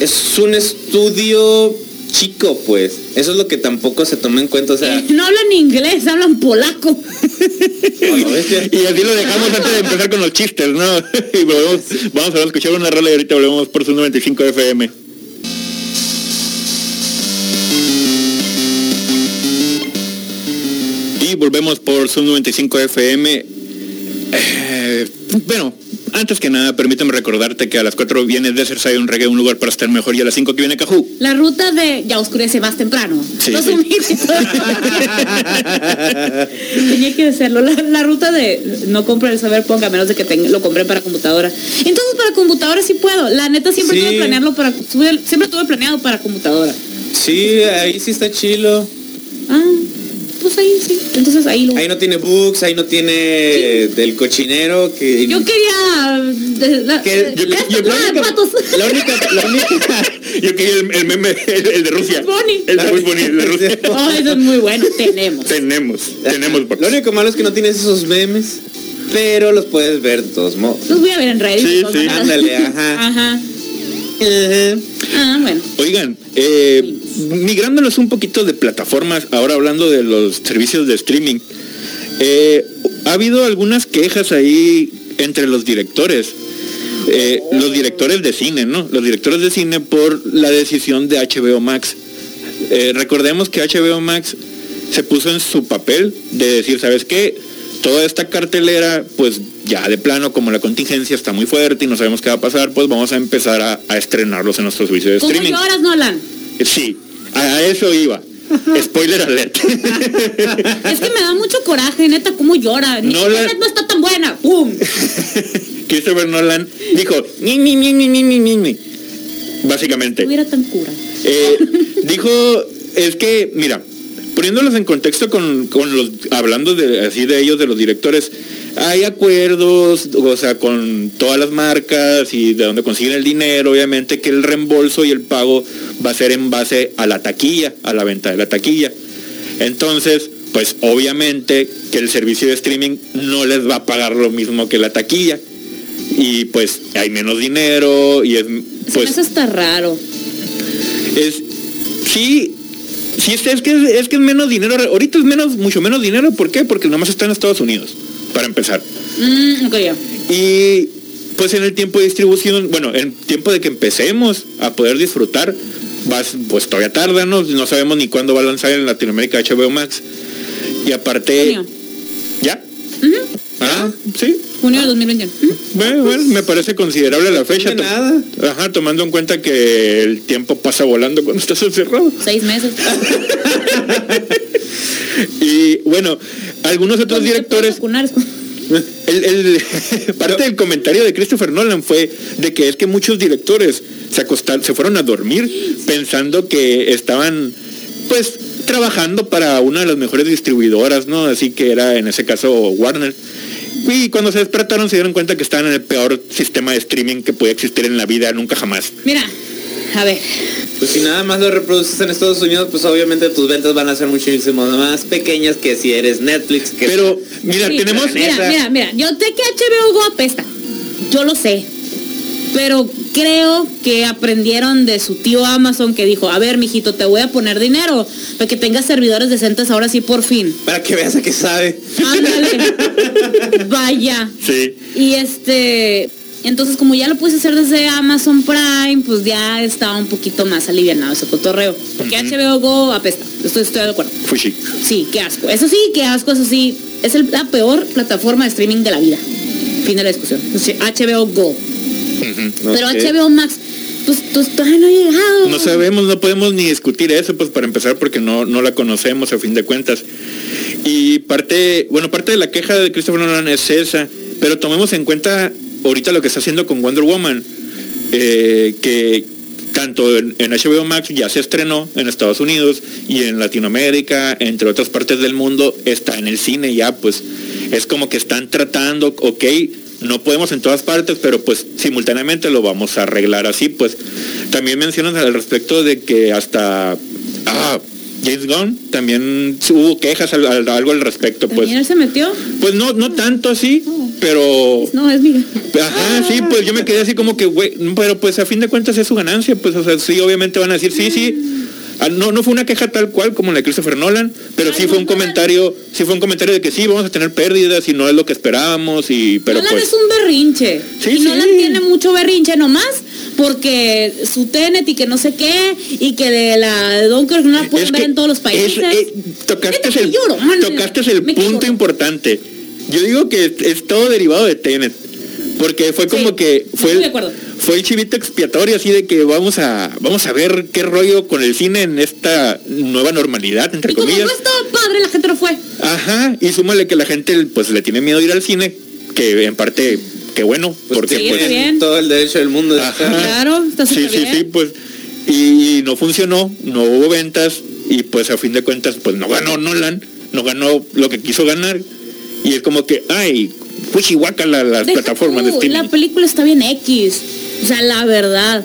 es un estudio chico, pues. Eso es lo que tampoco se toma en cuenta. O sea, Eh, no hablan inglés, hablan polaco. bueno, ¿ves que- Y así lo dejamos antes de empezar con los chistes, ¿no? Y volvemos, vamos a escuchar una rola y ahorita volvemos por su 95 FM. Y volvemos por su 95 FM. Eh, bueno, antes que nada, permíteme recordarte que a las 4 viene Desert Side Reggae, un lugar para estar mejor, y a las 5 que viene Cajú. La ruta de ya oscurece más temprano. Sí, Los sí. Tenía que hacerlo. La, la ruta de no compre el Cyberpunk a menos de que tenga- lo compré para computadora. Entonces para computadora sí puedo. La neta siempre Sí. tuve planearlo para siempre tuve planeado para computadora. Sí, ahí sí está chilo. Pues ahí sí. Entonces ahí lo. Ahí no tiene bugs, ahí no tiene del cochinero que... Yo quería que- yo- esta yo- plaga de la, única, patos. la única, la única, Yo quería el, el meme, el, el de Rusia. Bunny. El de Bugs Bunny, el de Rusia. Oh, eso es muy bueno. Tenemos. tenemos, tenemos. Lo único malo es que no tienes esos memes, pero los puedes ver de todos modos. Los voy a ver en Reddit. Sí. Ándale, ajá. Ajá. Ajá. Ah, bueno. Oigan, eh, migrándonos un poquito de plataformas, ahora hablando de los servicios de streaming, eh, ha habido algunas quejas ahí entre los directores, eh, los directores de cine, ¿no? Los directores de cine por la decisión de HBO Max. Eh, recordemos que HBO Max se puso en su papel de decir, ¿sabes qué? Toda esta cartelera, pues ya de plano, como la contingencia está muy fuerte y no sabemos qué va a pasar, pues vamos a empezar a, a estrenarlos en nuestro servicio de ¿Cómo streaming. lloras, Nolan? Sí, a eso iba. Spoiler alert. es que me da mucho coraje, neta, cómo llora. No, no está tan buena. ¡Pum! Christopher Nolan dijo, ni, ni, ni, ni, ni, ni, ni. Básicamente. No era tan cura. Eh, dijo, es que, mira, poniéndolos en contexto con, con los, hablando de, así de ellos, de los directores, hay acuerdos, o sea, con todas las marcas y de dónde consiguen el dinero, obviamente que el reembolso y el pago va a ser en base a la taquilla, a la venta de la taquilla. Entonces, pues obviamente que el servicio de streaming no les va a pagar lo mismo que la taquilla. Y pues hay menos dinero y es pues Eso está raro. es sí sí es, es que es que es menos dinero ahorita es menos mucho menos dinero ¿por qué? porque nomás está en Estados Unidos para empezar. Mm, y pues en el tiempo de distribución bueno en tiempo de que empecemos a poder disfrutar vas, pues todavía tarda ¿no? no sabemos ni cuándo va a lanzar en Latinoamérica HBO Max. Y aparte ya Ujú, ah sí Junio de 2021. Ujú. bueno, bueno, me parece considerable la fecha nada. ajá tomando en cuenta que el tiempo pasa volando cuando estás encerrado Seis meses. Y bueno, algunos otros directores, el, el- parte del comentario de Christopher Nolan fue de que es que muchos directores se acostaron, se fueron a dormir pensando que estaban, pues, trabajando para una de las mejores distribuidoras, ¿no? Así que era en ese caso Warner. Y cuando se despertaron se dieron cuenta que estaban en el peor sistema de streaming que puede existir en la vida, nunca jamás. Mira, a ver. Pues si nada más lo reproduces en Estados Unidos, pues obviamente tus ventas van a ser muchísimo más pequeñas que si eres Netflix. Que Pero, mira, Sí, tenemos... Mira, mira, mira. Yo sé que HBO Go apesta. Yo lo sé. Pero creo que aprendieron de su tío Amazon que dijo, a ver, mijito, te voy a poner dinero para que tengas servidores decentes ahora sí por fin. Para que veas a qué sabe. Ándale. Vaya. Sí. Y este, entonces como ya lo puedes hacer desde Amazon Prime, pues ya estaba un poquito más alivianado ese cotorreo. Porque HBO Go apesta. Estoy, estoy de acuerdo. Fushi. Sí, qué asco. Eso sí, qué asco, eso sí. Es el- la peor plataforma de streaming de la vida. Fin de la discusión. Sí, HBO Go. Pero Ok. HBO Max, pues, pues todavía no ha llegado. No sabemos, no podemos ni discutir eso, pues para empezar, porque no, no la conocemos a fin de cuentas. Y parte, bueno, parte de la queja de Christopher Nolan es esa, pero tomemos en cuenta ahorita lo que está haciendo con Wonder Woman, eh, que tanto en, en HBO Max ya se estrenó en Estados Unidos y en Latinoamérica, entre otras partes del mundo, está en el cine ya, pues es como que están tratando, ok, no podemos en todas partes, pero pues simultáneamente lo vamos a arreglar así, pues también mencionas al respecto de que hasta ah, James Gunn también hubo quejas al- al- algo al respecto, pues ¿También él se metió? pues no no tanto así, pero No, es mi... Ajá, sí, pues yo me quedé así como que, güey, pero pues a fin de cuentas es su ganancia, pues, o sea, sí, obviamente van a decir, sí, sí. Ah, No, no fue una queja tal cual como la de Christopher Nolan, pero sí fue un comentario, sí fue un comentario de que sí, vamos a tener pérdidas y no es lo que esperábamos, y pero Nolan pues. es un berrinche. Sí, y sí. Nolan tiene mucho berrinche nomás porque su Tenet y que no sé qué y que de la de Dunkirk no la pueden es ver en todos los países. es- eh, tocaste Neta, el, llorón. tocaste el punto importante. Yo digo que es, es todo derivado de Tenet. Porque fue como Sí, que fue estoy de acuerdo. Fue el chivito expiatorio así de que vamos a vamos a ver qué rollo con el cine en esta nueva normalidad entre Y como comillas. no estaba padre, la gente no fue. Ajá, y súmale que la gente pues le tiene miedo a ir al cine, que en parte qué bueno, porque sí, pues está bien. todo el derecho del mundo Ajá. hacerlo. Claro, está sí, sí, bien. sí, pues y no funcionó, no hubo ventas y pues a fin de cuentas pues no ganó Nolan, no ganó lo que quiso ganar y es como que ay, puchihuaca la, las Deja plataformas de streaming. La película está bien X. O sea, la verdad.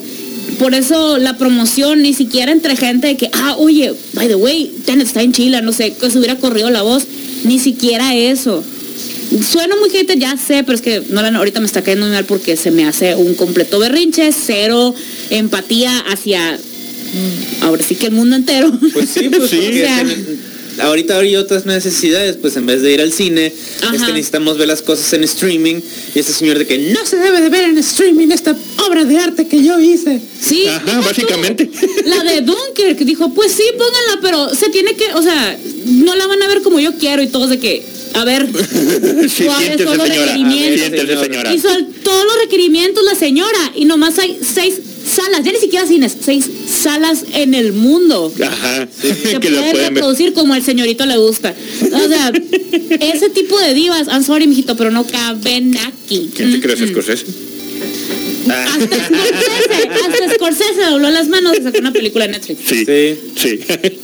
Por eso la promoción ni siquiera entre gente de que, ah, oye, by the way, Tenet está en Chile, no sé, que se hubiera corrido la voz. Ni siquiera eso. Suena muy gente, ya sé, pero es que Nolan ahorita me está cayendo muy mal porque se me hace un completo berrinche, cero empatía hacia, ahora sí que el mundo entero. Pues sí, pues Sí. O sea, ahorita hay otras necesidades, pues en vez de ir al cine, es que necesitamos ver las cosas en streaming y ese señor de que no se debe de ver en streaming esta obra de arte que yo hice. Sí, Ajá, tú. básicamente. La de Dunkirk dijo, pues sí, pónganla, pero se tiene que, o sea, no la van a ver como yo quiero y todos de que, a ver, Sí, ¿cuáles son los requerimientos? el- todos los requerimientos la señora y nomás hay seis salas, ya ni siquiera cines, seis salas en el mundo. Ajá, que que lo pueden pueden ver. reproducir como el señorito le gusta. O sea, ese tipo de divas, I'm sorry, mijito, pero no caben aquí. ¿Quién te crees, Mm, mm. Scorsese? Hasta Scorsese, hasta Scorsese dobló las manos y sacó una película en Netflix. Sí, Sí. sí.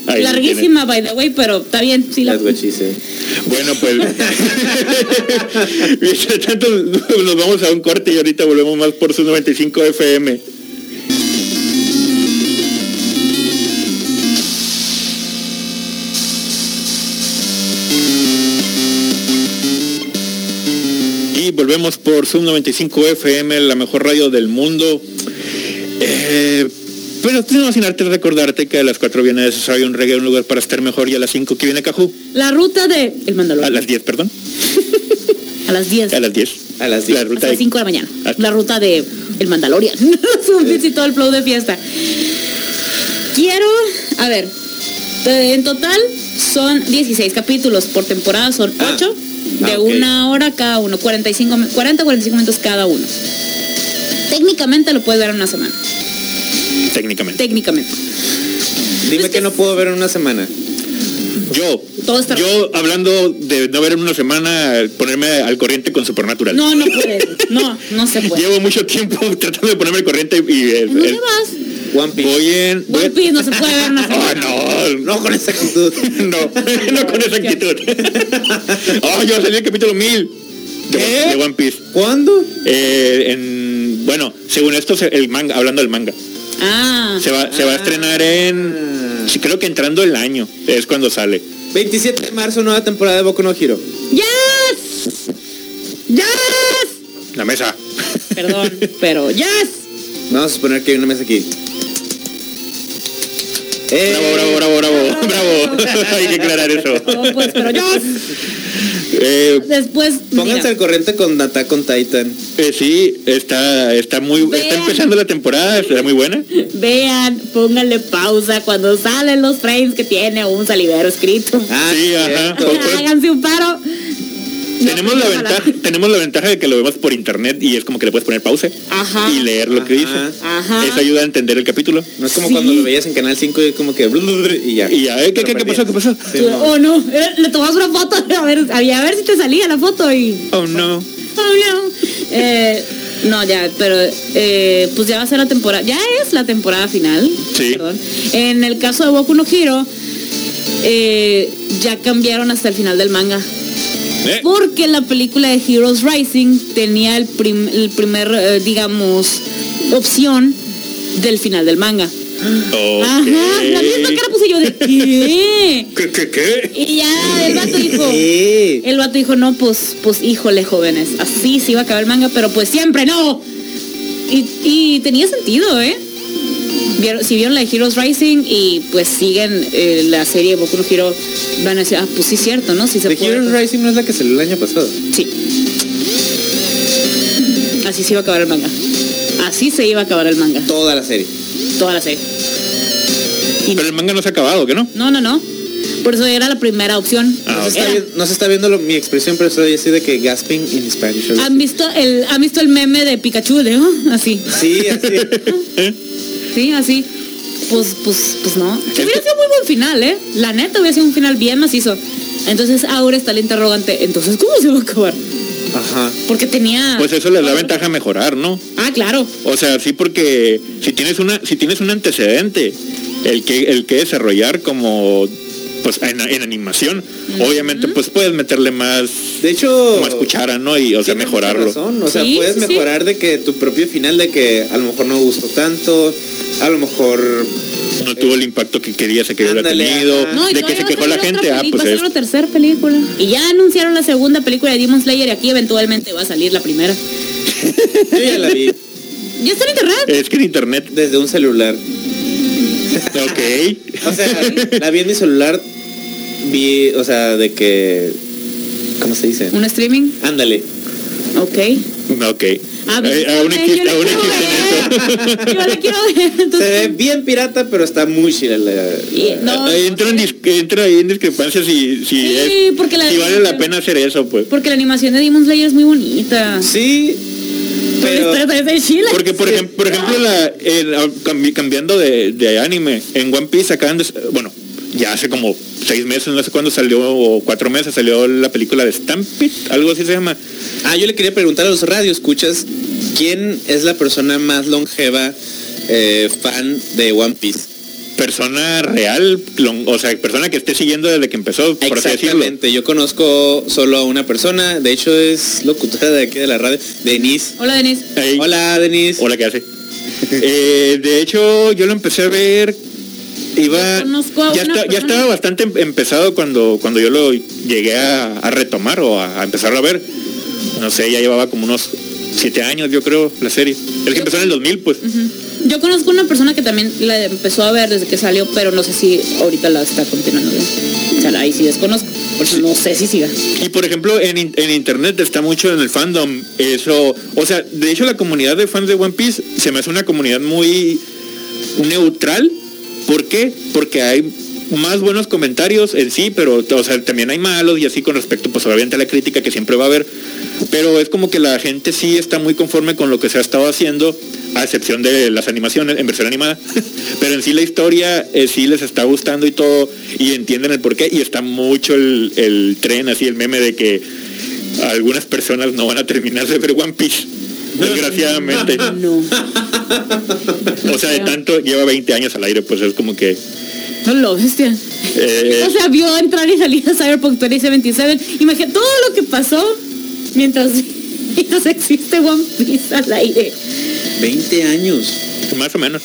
Larguísima, by the way, pero está bien, sí la... Bueno, pues. Mientras tanto, nos vamos a un corte y ahorita volvemos más por su 95 FM. Volvemos por Sub 95 FM, la mejor radio del mundo. Eh, pero no sin antes recordarte que a las 4 viene necesario un reggae, un lugar para estar mejor y a las 5 que viene Cajú. La ruta de El A Mandalorian. las 10, perdón. A las 10. A las 10. A las La 10. ruta Hasta de... las 5 de la mañana. Ah. La ruta de El Mandalorian. Y todo el flow de fiesta. Quiero, a ver, eh, en total son 16 capítulos. Por temporada son Ah. 8 de Ah, ok. una hora cada uno. 45, mi- 40, 45 minutos cada uno. Técnicamente lo puedes ver en una semana. Técnicamente. Técnicamente. Dime que no puedo ver en una semana. Yo, Todo está- yo hablando de no ver en una semana, ponerme al corriente con Supernatural. No, no puedes. No, no se puede. Llevo mucho tiempo tratando de ponerme al corriente y eh, ¿En dónde eh, vas? One Piece. voy en... One Piece no se puede ver una Ah, semana. no, No con esa actitud. no, no con esa actitud. oh, yo salí el capítulo 1000 de, ¿Qué? de One Piece. ¿Cuándo? Eh, en, bueno, según esto, se- el manga, hablando del manga, Ah, se va, se va a estrenar en... sí, creo que entrando el año es cuando sale. 27 de marzo, nueva temporada de Boku no Hero. yes. Yes. La mesa. Perdón, pero yes. Vamos a suponer que hay una mesa aquí. Eh, Bravo, bravo, bravo, bravo, bravo. Hay que aclarar eso. No, pues, pero yes. Eh, Después, Pónganse mira, al corriente con Attack con Titan. eh, sí, está, está muy, está Vean. empezando la temporada, está muy buena. vean, pónganle pausa cuando salen los frames que tiene un salivero escrito. Ah, Sí, ajá. Háganse un paro. Tenemos la ventaja, tenemos la ventaja de que lo vemos por internet y es como que le puedes poner pausa Ajá. y leer lo que dice. Ajá. Eso ayuda a entender el capítulo. No es como Sí. cuando lo veías en Canal 5 y como que... y ya. Y ya, ¿eh? ¿qué, qué, qué pasó? ¿Qué pasó? Sí, no. oh no, le tomas una foto a ver, a ver si te salía la foto y Oh no. Oh, no. Eh, no, ya, pero eh, pues ya va a ser la temporada, ya es la temporada final. Sí. Perdón. En el caso de Boku no Hero, eh, ya cambiaron hasta el final del manga. ¿Eh? Porque la película de Heroes Rising tenía el, prim- el primer, eh, digamos, opción del final del manga. Ajá, la misma cara puse yo de ¿qué? ¿Qué, qué, qué? Y ya el vato dijo, el vato dijo, no, pues, pues híjole, jóvenes, así se iba a acabar el manga, pero pues siempre no. Y, y tenía sentido, ¿eh? Vieron- si vieron la de Heroes Rising y pues siguen eh, la serie Boku no Hero, van a decir, ah, pues sí, cierto, ¿no? Sí se The puede. Heroes Rising no es la que salió el año pasado. Sí. Así se iba a acabar el manga. Así se iba a acabar el manga. Toda la serie. Toda la serie. Pero el manga no se ha acabado, ¿qué no? No, no, no. Por eso era la primera opción. Ah, No se, está vi- no se está viendo lo- mi expresión, pero estoy así de que gasping in Spanish. ¿Han visto el, ¿Han visto el meme de Pikachu de oh? así? Sí, así. Sí, así. Pues, pues, pues no. Que hubiera sido muy buen final, ¿eh? La neta hubiera sido un final bien macizo. Entonces ahora está el interrogante. Entonces, ¿cómo se va a acabar? Ajá. Porque tenía. Pues eso les da ventaja a mejorar, ¿no? Ah, claro. O sea, sí porque si tienes una, si tienes un antecedente, el que, el que desarrollar como pues en, en animación, obviamente pues puedes meterle más, De hecho, más cuchara, ¿no? Y o sea mejorarlo. razón, O sea, Sí, puedes sí, sí. mejorar de que tu propio final de que a lo mejor no gustó tanto, a lo mejor No tuvo el impacto que quería, se que hubiera tenido. No, de que se quejó la gente, ah, pues va a es. salir una tercera película. Y ya anunciaron la segunda película de Demon Slayer y aquí eventualmente va a salir la primera. yo ya la vi Ya está en internet. Es que en internet, desde un celular. Ok. O sea, la vi en mi celular, vi, o sea, de que ¿cómo se dice? Un streaming. Ándale. Ok. Ok. Ah, Eh, pues, aún existe, la aún quiero existe ver. Yo la quiero ver. Se ve bien pirata, pero está muy chida la, no, Ahí entra, en dis- entra ahí en discrepancia si, si, Sí, es- porque la- si vale la pena hacer eso, pues. Porque la animación de Demon Slayer es muy bonita. Sí, Pero Chile. Porque por, Sí. ejemplo, por ejemplo, la, el- ah, cambi- cambiando de, de anime, en One Piece acaban de, bueno, ya hace como seis meses, no sé cuándo salió, o cuatro meses salió la película de Stampede, algo así se llama. Ah, yo le quería preguntar a los radioescuchas, ¿quién es la persona más longeva eh, fan de One Piece? Persona real, o sea, persona que esté siguiendo desde que empezó, por. Exactamente, yo conozco solo a una persona, de hecho es locutora de aquí de la radio, Denise. Hola, Denise. Hola Denise. Hola, ¿qué hace? Eh, de hecho, yo lo empecé a ver. Iba, Yo conozco a ya, una está- ya estaba bastante em- empezado cuando, cuando yo lo llegué a, a retomar o a, a empezar a ver. No sé, ya llevaba como unos siete años, yo creo, la serie. El que empezó en el 2000, pues. Yo conozco una persona que también la empezó a ver desde que salió, pero no sé si ahorita la está continuando. O sea, ahí sí desconozco. Por eso no sé si siga. Y por ejemplo, en, en internet está mucho en el fandom eso. O sea, de hecho, la comunidad de fans de One Piece se me hace una comunidad muy neutral. ¿Por qué? Porque hay más buenos comentarios en sí, pero o sea, también hay malos y así con respecto, pues obviamente a la crítica que siempre va a haber. Pero es como que la gente sí está muy conforme con lo que se ha estado haciendo, a excepción de las animaciones en versión animada. Pero en sí la historia eh, sí les está gustando y todo, y entienden el porqué, y está mucho el, el tren, así el meme de que algunas personas no van a terminar de ver One Piece. Desgraciadamente. No. O sea, de tanto, lleva 20 años al aire, pues es como que... No lo bestia. eh, O sea, vio entrar y salir a Cyberpunk 2077. Imagina todo lo que pasó mientras, mientras existe One Piece al aire. 20 años. más o menos.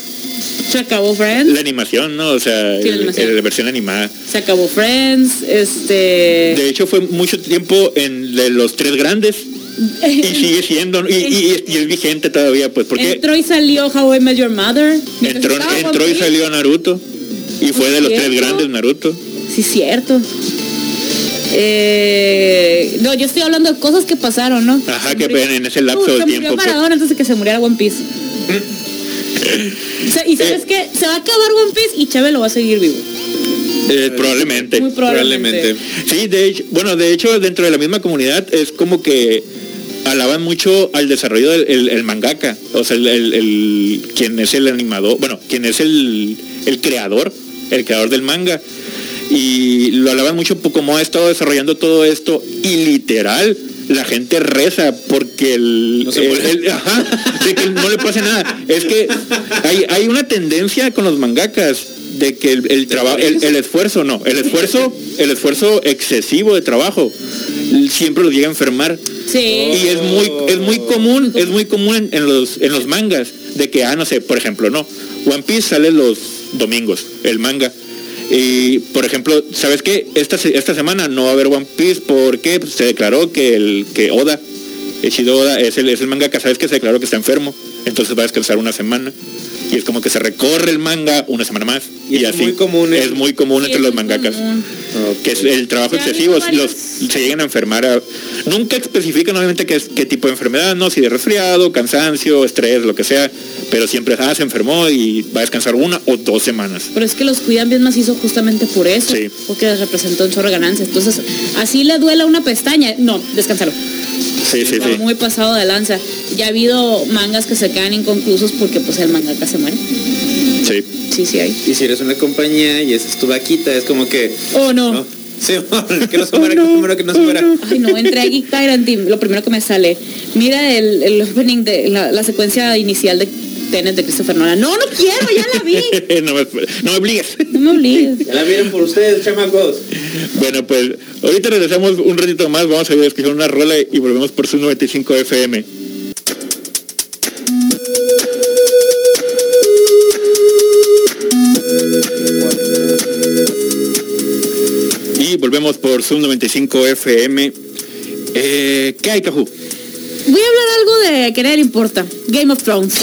Se acabó Friends. La animación, ¿no? O sea, Sí, la el- la versión animada. Se acabó Friends. Este. De hecho, fue mucho tiempo en de los tres grandes y sigue siendo, y, y- y es vigente todavía, pues, porque Entró y salió How I Met Your Mother. entró, entró y Piece. salió Naruto y fue de los tres grandes Naruto. Sí, cierto. Eh, no, yo estoy hablando de cosas que pasaron, ¿no? Ajá, Se que murió- en ese lapso Uh, de se tiempo. murió pues. Maradona antes de que se muriera One Piece. Se- y sabes Eh. qué? Se va a acabar One Piece y Chávez lo va a seguir vivo. Eh, probablemente. Muy probablemente. Sí, de hecho, bueno, de hecho dentro de la misma comunidad es como que alaban mucho al desarrollo del el, el mangaka, o sea, el, quien es el animador, bueno, quien es el creador, el creador del manga. Y lo alaban mucho por cómo ha estado desarrollando todo esto y literal la gente reza porque el, No se el- muere. el- ajá, de que no le pase nada. Es que hay, hay una tendencia con los mangakas de que el, el trabajo, el, el esfuerzo, no, el esfuerzo, el esfuerzo excesivo de trabajo siempre los llega a enfermar. Sí. Y es muy, es muy común, es muy común en, en los, en los mangas, de que, ah, no sé, por ejemplo, no, One Piece sale los domingos, el manga. Y, por ejemplo, ¿sabes qué? Esta, esta semana no va a haber One Piece porque pues, se declaró que el que Oda, Oda, es el, es el mangaka, ¿sabes que Se declaró que está enfermo, entonces va a descansar una semana. Y es como que se recorre el manga una semana más. Y es así. muy común Es muy común Sí, entre es los mangakas común. que es el trabajo Ya excesivo, los, se llegan a enfermar. a- nunca especifican obviamente qué, es, qué tipo de enfermedad, no, si de resfriado, cansancio, estrés, lo que sea, pero siempre ah, se enfermó y va a descansar una o dos semanas. Pero es que los cuidan bien macizo justamente por eso, Sí. porque les representó un chorro de ganancias. Entonces, así le duela una pestaña. No, descansalo. Sí, sí, Está sí. muy pasado de lanza. Ya ha habido mangas que se quedan inconclusos porque pues el mangaka se muere. sí. Sí, sí hay. Y si eres una compañía y esa es tu vaquita, es como que... Oh, no. ¿no? Sí, que no se muera, que no se muera. Ay, no, entré a Geek Tyrant y lo primero que me sale, mira el, el opening de la, la secuencia inicial de Tenet de Christopher Nolan. No, no quiero, ya la vi. no, me, no me obligues. No me obligues. Ya la vieron por ustedes, chamacos. Bueno, pues ahorita regresamos un ratito más, vamos a escuchar una rola y volvemos por su 95 FM. Y volvemos por Zoom 95 FM. Eh, ¿Qué hay, Cajú? Voy a hablar algo de que nadie le importa. Game of Thrones.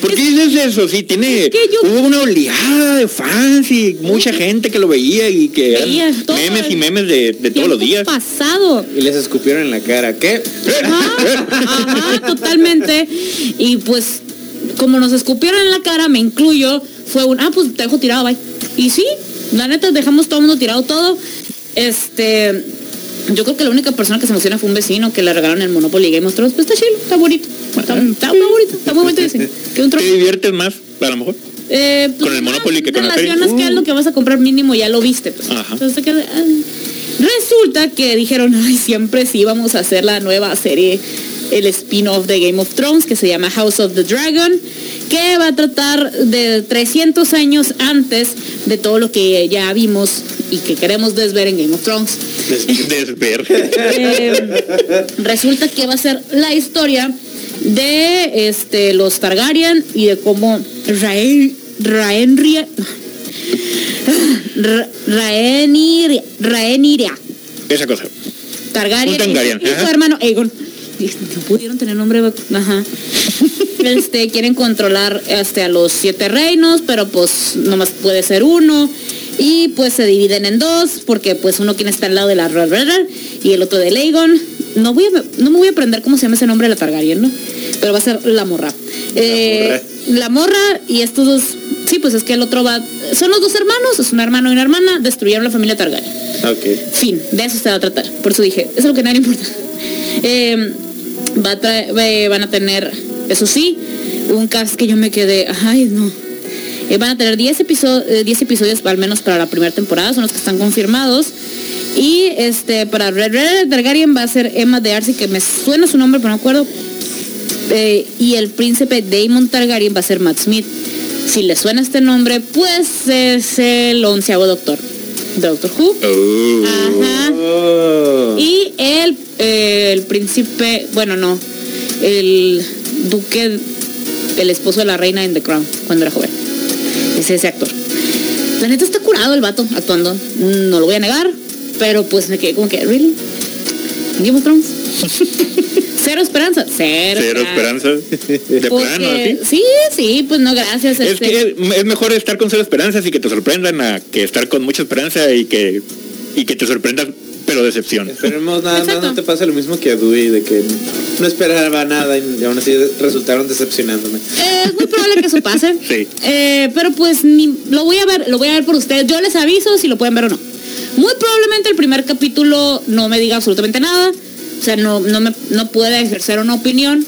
¿Por qué dices eso? Sí, tiene... que yo- Hubo una oleada de fans y mucha gente que lo veía y que Veía memes y memes de, de todos los días. pasado. Y les escupieron en la cara. ¿Qué? Ajá, ajá, totalmente. Y pues, como nos escupieron en la cara, me incluyo, fue un, ah, pues te dejo tirado, bye. Y sí, la neta, dejamos todo el mundo tirado todo. Este, yo creo que la única persona que se emociona fue un vecino que le regalaron el Monopoly Game of Thrones. Pues está chido, está bonito. Está, está muy bonito, está muy bonito ese. Que un ¿Te diviertes más, a lo mejor? Eh, pues, Con el Monopoly que con la feria. que es lo que vas a comprar mínimo ya lo viste. Pues. Ajá. Entonces ah. Resulta que dijeron, ay, siempre sí vamos a hacer la nueva serie, el spin-off de Game of Thrones, que se llama House of the Dragon, que va a tratar de 300 años antes de todo lo que ya vimos y que queremos desver en Game of Thrones. Des- desver. Eh, resulta que va a ser la historia de este los Targaryen y de cómo Raen, Raenria, Ra- Raenir- Raeniria Esa cosa. Targaryen Un Targaryen, y, su- y su ajá. hermano Aegon. No pudieron tener nombre, ajá. Este, quieren controlar este, a los siete reinos, pero pues nomás puede ser uno. Y pues se dividen en dos, porque pues uno quiere estar al lado de la Rhaenyra y el otro de Aegon. No, voy a, no me voy a aprender cómo se llama ese nombre de la Targaryen, ¿no? Pero va a ser la morra. Eh, la morra y estos dos, sí, pues es que el otro va, son los dos hermanos, es un hermano y una hermana, destruyeron la familia Targaryen. Ok. Fin, de eso se va a tratar. Por eso dije, eso es lo que nadie importa. Eh, eh, van a tener, eso sí, un cast que yo me quedé, ay no. Eh, van a tener 10 episodios, 10 episodios al menos para la primera temporada, son los que están confirmados. Y este para Red Red Targaryen va a ser Emma de Arce, que me suena su nombre, pero no acuerdo. Eh, y el príncipe Daemon Targaryen va a ser Matt Smith. Si le suena este nombre, pues es el onceavo doctor. Doctor Who. Oh. Ajá. Oh. Y el, eh, el príncipe, bueno, no, el duque, el esposo de la reina en The Crown, cuando era joven. Es ese actor. La neta está curado el vato actuando, no lo voy a negar, pero pues me quedé como que, ¿really? ¿Game of Thrones? Cero esperanza, cero, Cero esperanza. De Porque- plano, ¿sí? sí, sí, pues no, gracias. Es este, que es mejor estar con cero esperanzas y que te sorprendan a que estar con mucha esperanza y que y que te sorprendan pero decepción. Esperemos nada más no te pase lo mismo que a Dewey, de que no esperaba nada y aún así resultaron decepcionándome. Eh, es muy probable que eso pase. Sí. Eh, pero pues ni- lo voy a ver, lo voy a ver por ustedes. Yo les aviso si lo pueden ver o no. Muy probablemente el primer capítulo no me diga absolutamente nada. O sea, no, no, me, no pueda ejercer una opinión.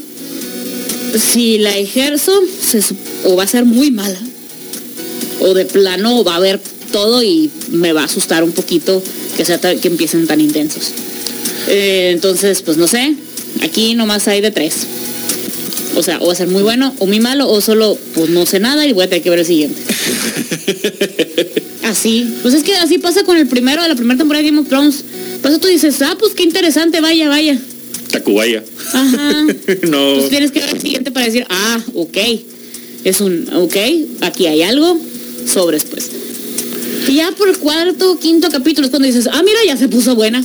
Si la ejerzo, se o va a ser muy mala. O de plano va a haber todo y me va a asustar un poquito que, sea que empiecen tan intensos. Eh, entonces, pues no sé. Aquí nomás hay de tres. O sea, o va a ser muy bueno o muy malo, o solo, pues no sé nada y voy a tener que ver el siguiente. así. Pues es que así pasa con el primero de la primera temporada de Game of Thrones. Por eso tú dices, ah, pues qué interesante, vaya, vaya. Tacubaya. Ajá. no. Pues tienes que ver el siguiente para decir, ah, ok. Es un, ok, aquí hay algo, sobres pues. Y ya por el cuarto, quinto capítulo es cuando dices, ah, mira, ya se puso buena.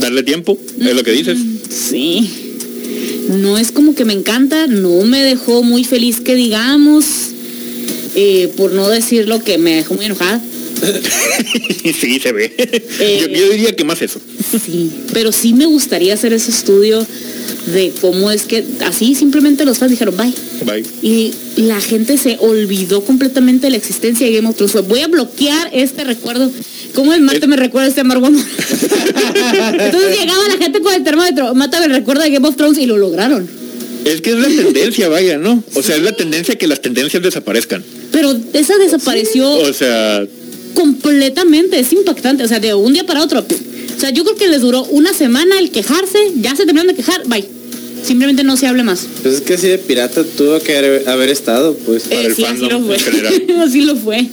Darle tiempo, es lo que dices. Sí. No es como que me encanta, no me dejó muy feliz que digamos, eh, por no decir lo que me dejó muy enojada. sí, se ve. Eh. yo, yo diría que más eso. Sí, pero sí me gustaría hacer ese estudio de cómo es que así simplemente los fans dijeron bye. Bye. Y la gente se olvidó completamente de la existencia de Game of Thrones. Voy a bloquear este recuerdo. ¿Cómo el mate me recuerda este amargo amor? Entonces llegaba la gente con el termómetro, mátame el recuerdo de Game of Thrones y lo lograron. Es que es la tendencia, vaya, ¿no? O sea, es la tendencia que las tendencias desaparezcan. Pero esa desapareció O sea, completamente, es impactante, o sea, de un día para otro. O sea, yo creo que les duró una semana el quejarse, ya se terminaron de quejar, bye. Simplemente no se hable más. Pues es que así de pirata tuvo que haber, estado, pues. Para el sí, así fandom lo fue. en general. así lo fue.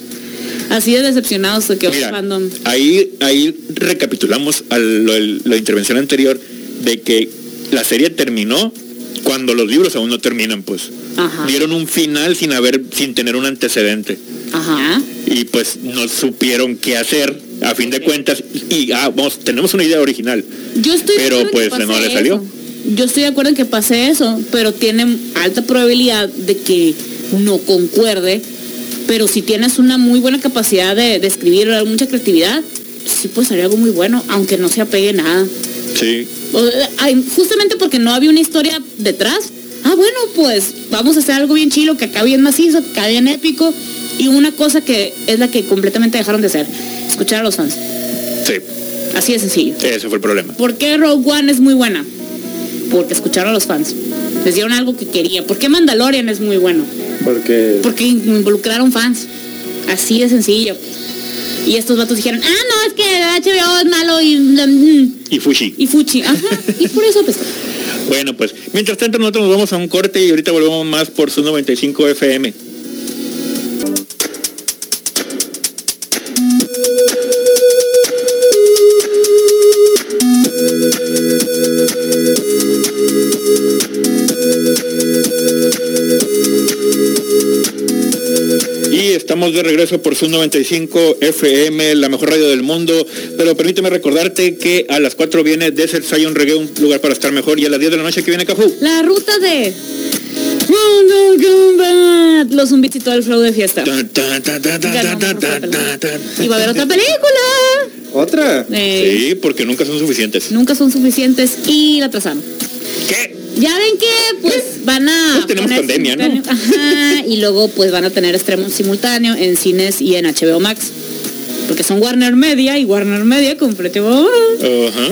Así de decepcionados se quedó fandom. ahí, ahí recapitulamos a lo- el- la intervención anterior de que la serie terminó cuando los libros aún no terminan, pues. Ajá. Dieron un final sin haber, sin tener un antecedente. Ajá. y pues no supieron qué hacer a fin de cuentas y ah, vamos, tenemos una idea original. Yo estoy de Pero, pues, no le salió. eso. Yo estoy de acuerdo en que pase eso, pero tiene alta probabilidad de que no concuerde. Pero si tienes una muy buena capacidad de, de escribir, mucha creatividad, sí puede salir algo muy bueno, aunque no se apegue nada. Sí. Justamente porque no había una historia detrás. Ah, bueno, pues vamos a hacer algo bien chilo, que acabe bien macizo, que acabe bien épico. Y una cosa que es la que completamente dejaron de hacer, escuchar a los fans. Sí, Así de sencillo. ese fue el problema. ¿Por qué Rogue One es muy buena? Porque escucharon a los fans. Les dieron algo que quería. ¿Por qué Mandalorian es muy bueno? Porque Porque involucraron fans. Así de sencillo. Y estos vatos dijeron, ah, no, es que HBO es malo y, mm, Y Fushi. y Fuchi. Ajá. Y por eso pues. Bueno, pues mientras tanto nosotros nos vamos a un corte y ahorita volvemos más por su 95 FM. regreso por su 95 FM, la mejor radio del mundo. Pero permíteme recordarte que a las 4 viene Desert Zion Reggae, un lugar para estar mejor. Y a las 10 de la noche que viene Cajú. La ruta de... Los zombies y todo el flow de fiesta. Y va a haber otra película otra. Eh, Sí, porque nunca son suficientes. Nunca son suficientes y la atrasaron. ¿Qué? Ya ven que pues van a Pues tenemos poner pandemia, ¿no? Ajá, y luego pues van a tener estreno simultáneo en cines y en HBO Max. Porque son Warner Media y Warner Media completo. Ajá.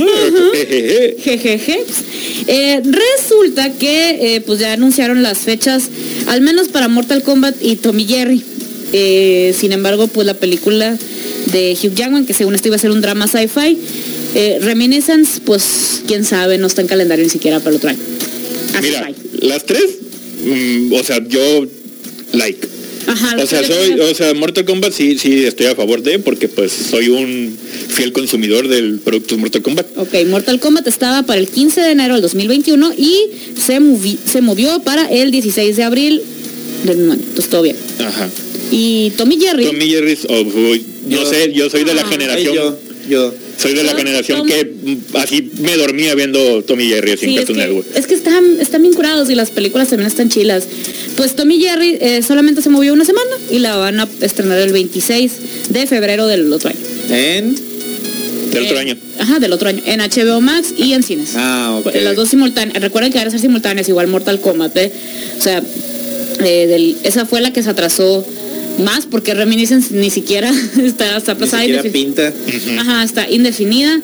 jejeje. Jejeje. Eh, resulta que eh, pues ya anunciaron las fechas, al menos para Mortal Kombat y Tommy Jerry. Eh, sin embargo, pues la película de Hugh Jackman, que según esto iba a ser un drama sci-fi, eh, Reminiscence, pues quién sabe, no está en calendario ni siquiera para el otro año. Así Mira, hay. las tres, mm, o sea, yo like. Ajá, O sea, soy, o sea, Mortal Kombat sí, sí estoy a favor de, porque pues soy un fiel consumidor del producto Mortal Kombat. Ok, Mortal Kombat estaba para el 15 de enero del 2021 y se, movi- se movió para el 16 de abril del mismo año. Entonces todo bien. Ajá. Y Tommy Jerry. Tommy Jerry, oh, no Yo- sé, yo soy de la Ah. Generación, yo, yo. soy de la Yo- generación Tom- que mm, así me dormía viendo Tommy Jerry en Sí, es que, es que están, están bien curados y las películas también están chilas. Pues Tommy Jerry eh, solamente se movió una semana y la van a estrenar el 26 de febrero del otro año. En Del otro Eh, año. Ajá, del otro año. En HBO Max y en cines. Ah, ok. Las dos simultáneas. Recuerden que van a ser simultáneas, igual Mortal Kombat. ¿eh? O sea, eh, del- esa fue la que se atrasó más porque Reminiscence ni siquiera está, está Ni pasada siquiera indefin- pinta. Ajá, está indefinida.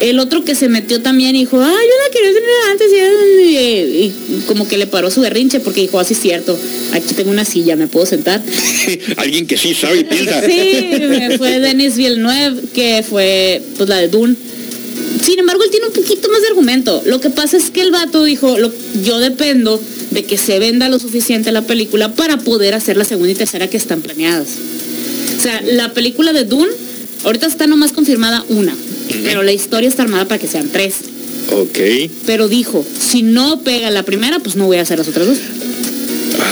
El otro que se metió también dijo, ah, yo la quería tener antes y, y- y como que le paró su berrinche porque dijo, así es cierto, aquí tengo una silla, me puedo sentar. Alguien que sí sabe y piensa. Sí, fue Denis Villeneuve, que fue pues la de Dune. Sin embargo, él tiene un poquito más de argumento. Lo que pasa es que el vato dijo, lo- yo dependo de que se venda lo suficiente la película para poder hacer la segunda y tercera que están planeadas. O sea, la película de Dune, ahorita está nomás confirmada una, pero la historia está armada para que sean tres. Ok. Pero dijo, si no pega la primera, pues no voy a hacer las otras dos.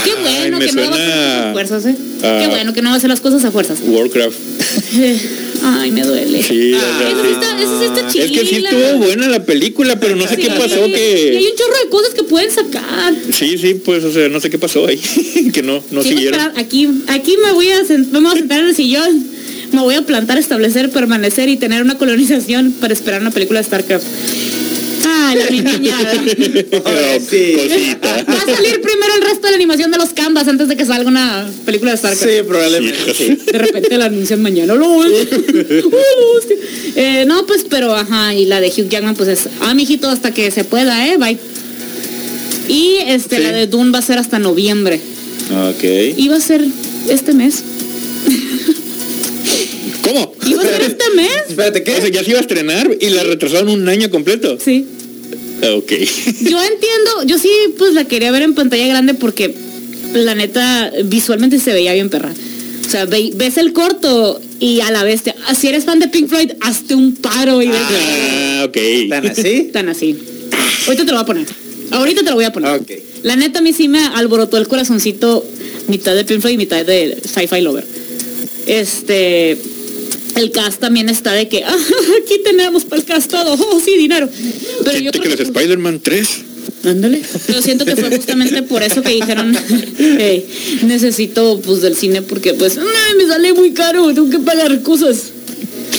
Qué Ay, bueno que no va a hacer las cosas a suena fuerzas, ¿eh? Qué bueno que no va a hacer las cosas a fuerzas. Warcraft. Ay, me duele. Sí, Ah, eso sí. sí está, eso sí está Es que sí estuvo buena la película, pero no sé qué pasó Y hay que... un chorro de cosas que pueden sacar. Sí, sí, pues, o sea, no sé qué pasó ahí. que no, no siguieron. Aquí, aquí me voy a sent- me voy a sentar en el sillón. Me voy a plantar, establecer, permanecer y tener una colonización para esperar una película de StarCraft. Ay, la niñada. Pero, Sí. cosita. Va a salir primero el resto de la animación de los canvas antes de que salga una película de StarCraft. Sí, probablemente sí. De repente la anuncian mañana. No, hostia. Eh, no, pues, pero ajá, y la de Hugh Jackman, pues es, ah, mijito, hasta que se pueda, eh, bye. Y este, Sí. la de Dune va a ser hasta noviembre. Ok. Iba a ser este mes. ¿Cómo? Iba a ser este mes. Espérate, O sea, ¿qué? ya se iba a estrenar y la retrasaron un año completo. Sí. Ah, Ok. Yo entiendo, yo sí, pues la quería ver en pantalla grande porque la neta, visualmente se veía bien perra. O sea, ve- ves el corto y a la vez, te- ah, si eres fan de Pink Floyd, hazte un paro y Ah, ok. ¿Tan así? Tan así. Ahorita te lo voy a poner. Ahorita te lo voy a poner. Ok. La neta a mí sí me alborotó el corazoncito mitad de Pink Floyd y mitad de Sci-Fi Lover. Este... El cast también está de que, ah, aquí tenemos para el cast todo, oh, sí, dinero. Pero yo que creo los que, pues, Spider-Man 3. Ándale. Yo siento que fue justamente por eso que dijeron, "Ey, necesito pues del cine porque pues "Ay, me sale muy caro, tengo que pagar cosas.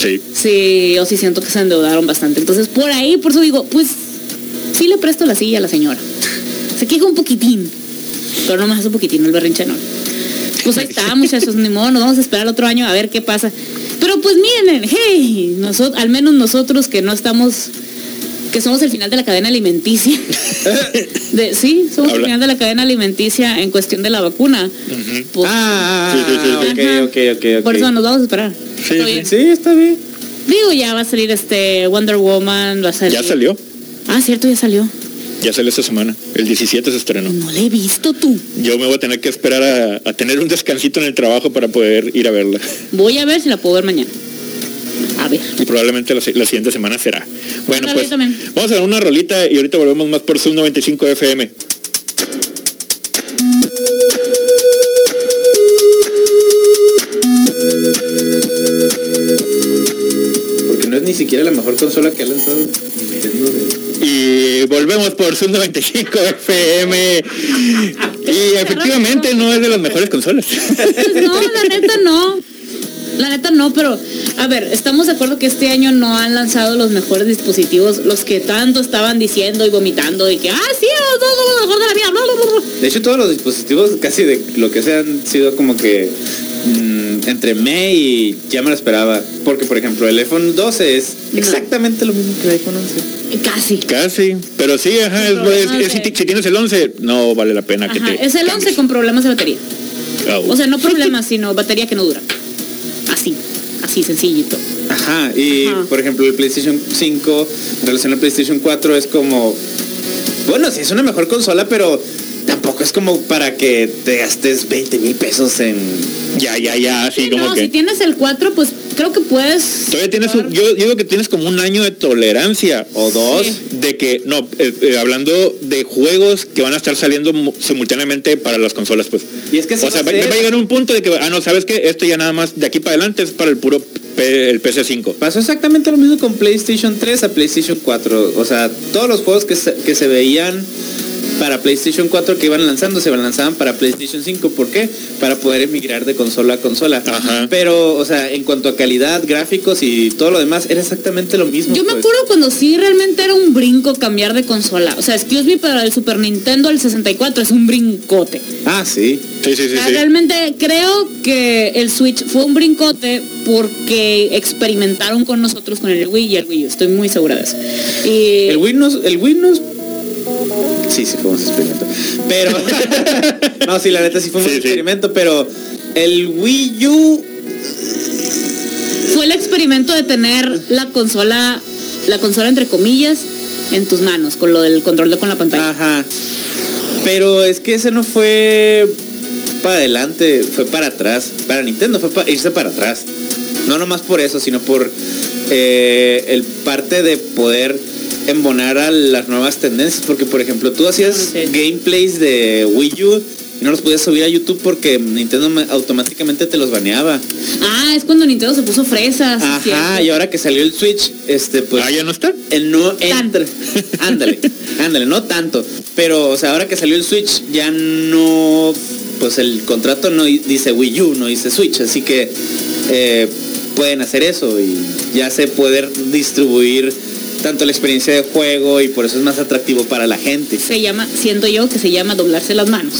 Sí. Sí, yo sí siento que se endeudaron bastante. Entonces por ahí, por eso digo, pues sí le presto la silla a la señora. Se queja un poquitín, pero no más un poquitín, el berrinche no. Pues ahí está, muchachos, ni modo, nos vamos a esperar otro año a ver qué pasa. Pero pues miren, hey, nosotros, al menos nosotros que no estamos, que somos el final de la cadena alimenticia. De, sí, somos el final de la cadena alimenticia en cuestión de la vacuna. Pues, Ah, Sí, sí, sí, sí. ajá. ok, ok, ok, ok. Por eso nos vamos a esperar. Sí, Está sí. bien. Sí, está bien. Digo, ya va a salir este Wonder Woman, va a salir. Ya salió. Ah, cierto, ya salió. Ya salió esta semana. El 17 se estrenó. No la he visto tú. Yo me voy a tener que esperar a, a tener un descansito en el trabajo para poder ir a verla. Voy a ver si la puedo ver mañana. A ver. Y probablemente la, la siguiente semana será. Bueno, pues también. vamos a dar una rolita y ahorita volvemos más por Zoom 95 FM. Porque no es ni siquiera la mejor consola que ha lanzado volvemos por Zoom 95 FM. Y efectivamente no es de las mejores consolas. Pues no, la neta no. La neta no, pero a ver, estamos de acuerdo que este año no han lanzado los mejores dispositivos, los que tanto estaban diciendo y vomitando y que, ah, sí, lo mejor de la vida, bla, bla, bla, bla". De hecho, todos los dispositivos casi de lo que sea han sido como que entre me y ya me lo esperaba. Porque, por ejemplo, el iPhone 12 es No. exactamente lo mismo que el iPhone 11. Casi. Casi. Pero sí, ajá, es- es- es- si, si tienes el 11, no vale la pena que te. es el 11 con problemas de batería. O sea, no problemas, sino batería que no dura. Así, así sencillito. Ajá, y Ajá. por ejemplo el PlayStation 5 en relación al PlayStation 4 es como, bueno, sí es una mejor consola, pero tampoco es como para que te gastes 20 mil pesos en... ya, ya, ya, así Sí, como no, que. si tienes el 4, pues creo que puedes. Todavía tienes un- yo digo que tienes como un año de tolerancia O dos. Sí. de que, no, eh, eh, hablando de juegos que van a estar saliendo mu- simultáneamente para las consolas, pues. Y es que o sea, va va, a ser- va a llegar un punto de que, ah, no, ¿sabes qué? Esto ya nada más de aquí para adelante es para el puro P- el PC5. Pasó exactamente lo mismo con PlayStation 3 a PlayStation 4. O sea, todos los juegos que se, que se veían para PlayStation 4 que iban lanzando, se lanzaban para PlayStation 5. ¿Por qué? Para poder emigrar de consola a consola. Ajá. Pero, o sea, en cuanto a calidad, gráficos y todo lo demás, era exactamente lo mismo. Yo me pues. acuerdo cuando sí realmente era un brinco cambiar de consola. O sea, excuse me, pero el Super Nintendo, el 64 es un brincote. Ah, sí. Sí, sí, sí, O sea, sí. Realmente creo que el Switch fue un brincote porque experimentaron con nosotros con el Wii y el Wii U. Estoy muy segura de eso. Y El Wii no, el Wii no es- Sí, sí fue un experimento. Pero... no, sí, la neta sí fue un Sí, sí. experimento, pero el Wii U... fue el experimento de tener la consola, la consola entre comillas, en tus manos, con lo del control de con la pantalla. Ajá. Pero es que ese no fue para adelante, fue para atrás. Para Nintendo fue para irse para atrás. No nomás por eso, sino por eh, el parte de poder embonar a las nuevas tendencias. Porque, por ejemplo, tú hacías Sí. gameplays de Wii U y no los podías subir a YouTube porque Nintendo automáticamente te los baneaba. Ah, es cuando Nintendo se puso fresas. Ajá, cierto. y ahora que salió el Switch, este, pues... Ah, ya no está. el no entra. ándale, ándale, no tanto. Pero, o sea, ahora que salió el Switch, ya no. Pues el contrato no di- dice Wii U, no dice Switch. Así que eh, pueden hacer eso y ya se puede distribuir tanto la experiencia de juego y por eso es más atractivo para la gente. se llama, siento yo que se llama doblarse las manos.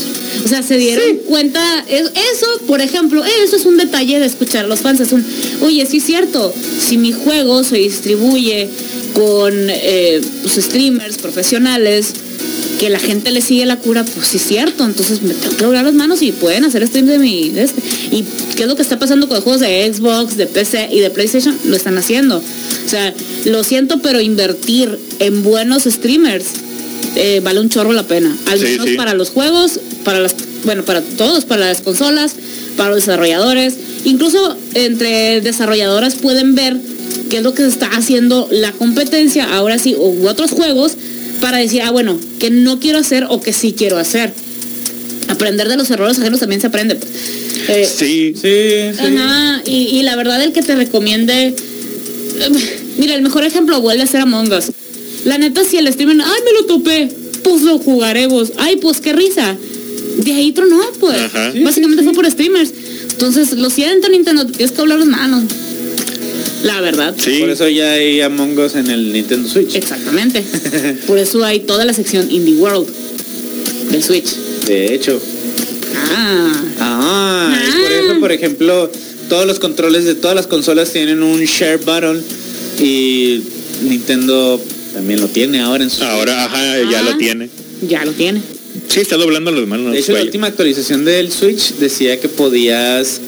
O sea, se dieron cuenta, es- eso, por ejemplo, eso es un detalle de escuchar a los fans. Es un, oye, sí es cierto, si mi juego se distribuye con eh, pues, streamers profesionales, que la gente le sigue la cura, pues sí es cierto. Entonces me tengo que doblar las manos y pueden hacer stream de mi... de este. ¿Y qué es lo que está pasando con juegos de Xbox, de PC y de PlayStation? Lo están haciendo. O sea, lo siento, pero invertir en buenos streamers eh, vale un chorro la pena. Al menos sí. para los juegos, para las, bueno, para todos, para las consolas, para los desarrolladores. Incluso entre desarrolladoras pueden ver qué es lo que se está haciendo la competencia, ahora sí, u otros juegos, para decir, ah, bueno, que no quiero hacer o que sí quiero hacer. Aprender de los errores ajenos también se aprende. pues. Eh, Sí. Sí, Ajá, y, y la verdad el que te recomiende... Mira, el mejor ejemplo vuelve a ser Among Us. La neta, si el streamer, ay, me lo topé, pues lo jugaremos. Ay, pues qué risa. De ahí tronó, pues. Ajá. Sí, Básicamente sí, fue por streamers. Entonces, lo siento, Nintendo, te tienes que hablar las manos. La verdad. Sí. Por eso ya hay Among Us en el Nintendo Switch. Exactamente. Por eso hay toda la sección Indie World del Switch. De hecho. Ah. Ah, y por Ah. eso, por ejemplo, todos los controles de todas las consolas tienen un share button y Nintendo también lo tiene ahora en su Ahora, ajá, ya Ah. lo tiene. Ya lo tiene. Sí, está doblando las manos. De hecho, la última actualización del Switch decía que podías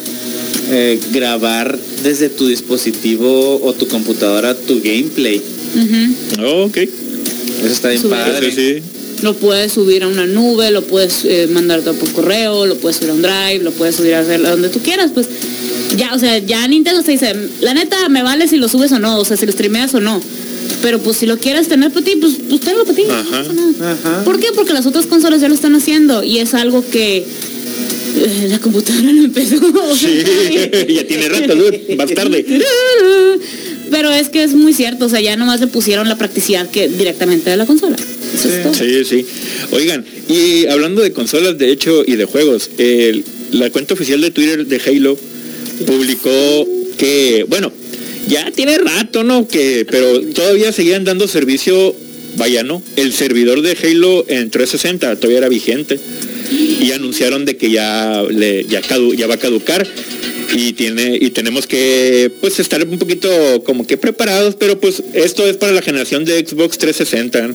eh, grabar desde tu dispositivo o tu computadora tu gameplay. Ujú. Oh, ok. Eso está bien Subir. padre. Sí, sí. Lo puedes subir a una nube, lo puedes eh, mandar por correo, lo puedes subir a un drive, lo puedes subir a hacer a donde tú quieras, pues ya, o sea, ya Nintendo te dice, la neta me vale si lo subes o no, o sea, si lo streameas o no. Pero pues si lo quieres tener para ti, pues, pues tenlo para ti. no Ajá. pasa nada. Ajá. ¿Por qué? Porque las otras consolas ya lo están haciendo y es algo que la computadora no empezó. Sí, ya tiene rato. Más tarde. Pero es que es muy cierto, o sea, ya nomás le pusieron la practicidad que directamente de la consola. Eso es todo. Sí, sí. Oigan, y hablando de consolas, de hecho, y de juegos, el- la cuenta oficial de Twitter de Halo publicó que, bueno, ya tiene rato, ¿no? Que, pero todavía seguían dando servicio, vaya, ¿no? El servidor de Halo en 360 todavía era vigente. Y anunciaron de que ya, le, ya, cadu- ya va a caducar y tiene y tenemos que pues estar un poquito como que preparados pero pues esto es para la generación de Xbox 360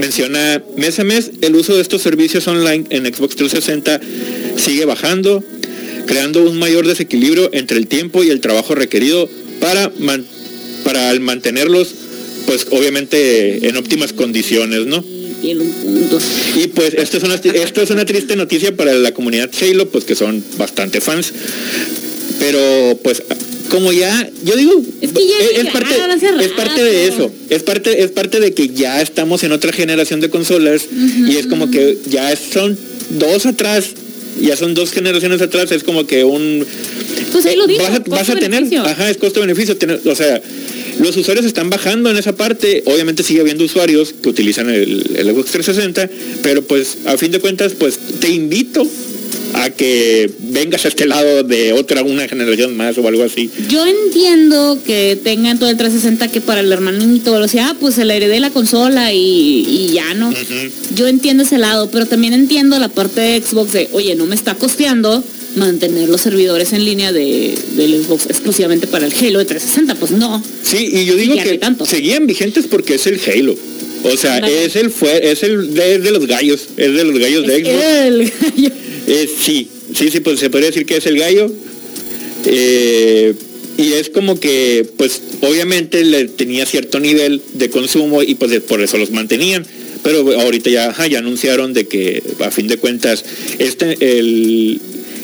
menciona mes a mes el uso de estos servicios online en Xbox 360 sigue bajando creando un mayor desequilibrio entre el tiempo y el trabajo requerido para man- para mantenerlos pues obviamente en óptimas condiciones no Tiene un punto. y pues esto es una esto es una triste noticia para la comunidad Halo, pues que son bastante fans. Pero pues como ya, yo digo, Es que ya es, llegaron parte, es parte de eso, es parte, es parte de que ya estamos en otra generación de consolas y es como que ya son dos atrás, ya son dos generaciones atrás, es como que un Pues ahí lo dijo. vas a, vas a tener, ajá, es costo-beneficio, o sea, los usuarios están bajando en esa parte. Obviamente sigue habiendo usuarios que utilizan el, el Xbox 360, pero pues a fin de cuentas, pues te invito a que vengas a este lado de otra, una generación más o algo así. Yo entiendo que tengan todo el 360 que para el hermanito, o sea, ah, pues se le heredé la consola y, y ya no. Yo entiendo ese lado, pero también entiendo la parte de Xbox de, oye, no me está costeando mantener los servidores en línea de, del Xbox exclusivamente para el Halo de 360, pues no. Sí, y yo digo que tanto. seguían vigentes porque es el Halo. O sea, es el fue, es el de, de los gallos, es de los gallos de Xbox. El gallo. Eh, sí, sí, sí, pues se podría decir que es el gallo. Eh, y es como que, pues, obviamente le tenía cierto nivel de consumo y pues de- por eso los mantenían. Pero ahorita ya, ajá, ya anunciaron de que a fin de cuentas, este, el,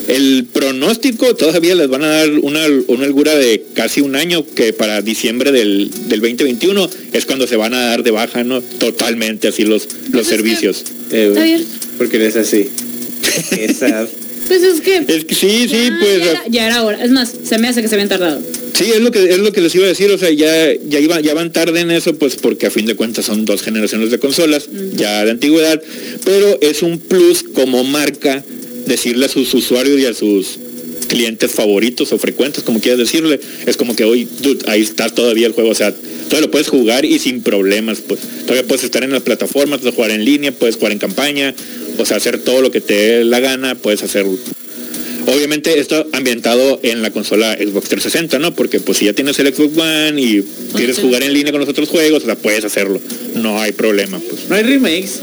el pronóstico todavía les van a dar una, una holgura de casi un año, que para diciembre del, del 2021 es cuando se van a dar de baja, ¿no? Totalmente así los, Pues los es que- servicios. Eh, Está bien. Porque eres así. Esa. Pues es que... Es que sí, sí, ya, pues... Ya era, ya era hora. Es más, se me hace que se habían tardado. Sí, es lo que es lo que les iba a decir, o sea, ya ya iba ya van tarde en eso, pues porque a fin de cuentas son dos generaciones de consolas ya de antigüedad, pero es un plus como marca decirle a sus usuarios y a sus clientes favoritos o frecuentes, como quieras decirle, es como que hoy dude, ahí está todavía el juego, o sea, todavía lo puedes jugar y sin problemas, pues todavía puedes estar en las plataformas, puedes jugar en línea, puedes jugar en campaña, o sea, hacer todo lo que te dé la gana, puedes hacerlo. Obviamente esto ambientado en la consola Xbox 360, ¿no? Porque pues si ya tienes el Xbox One y quieres sí. jugar en línea con los otros juegos, o sea, puedes hacerlo. No hay problema, pues. No hay remakes.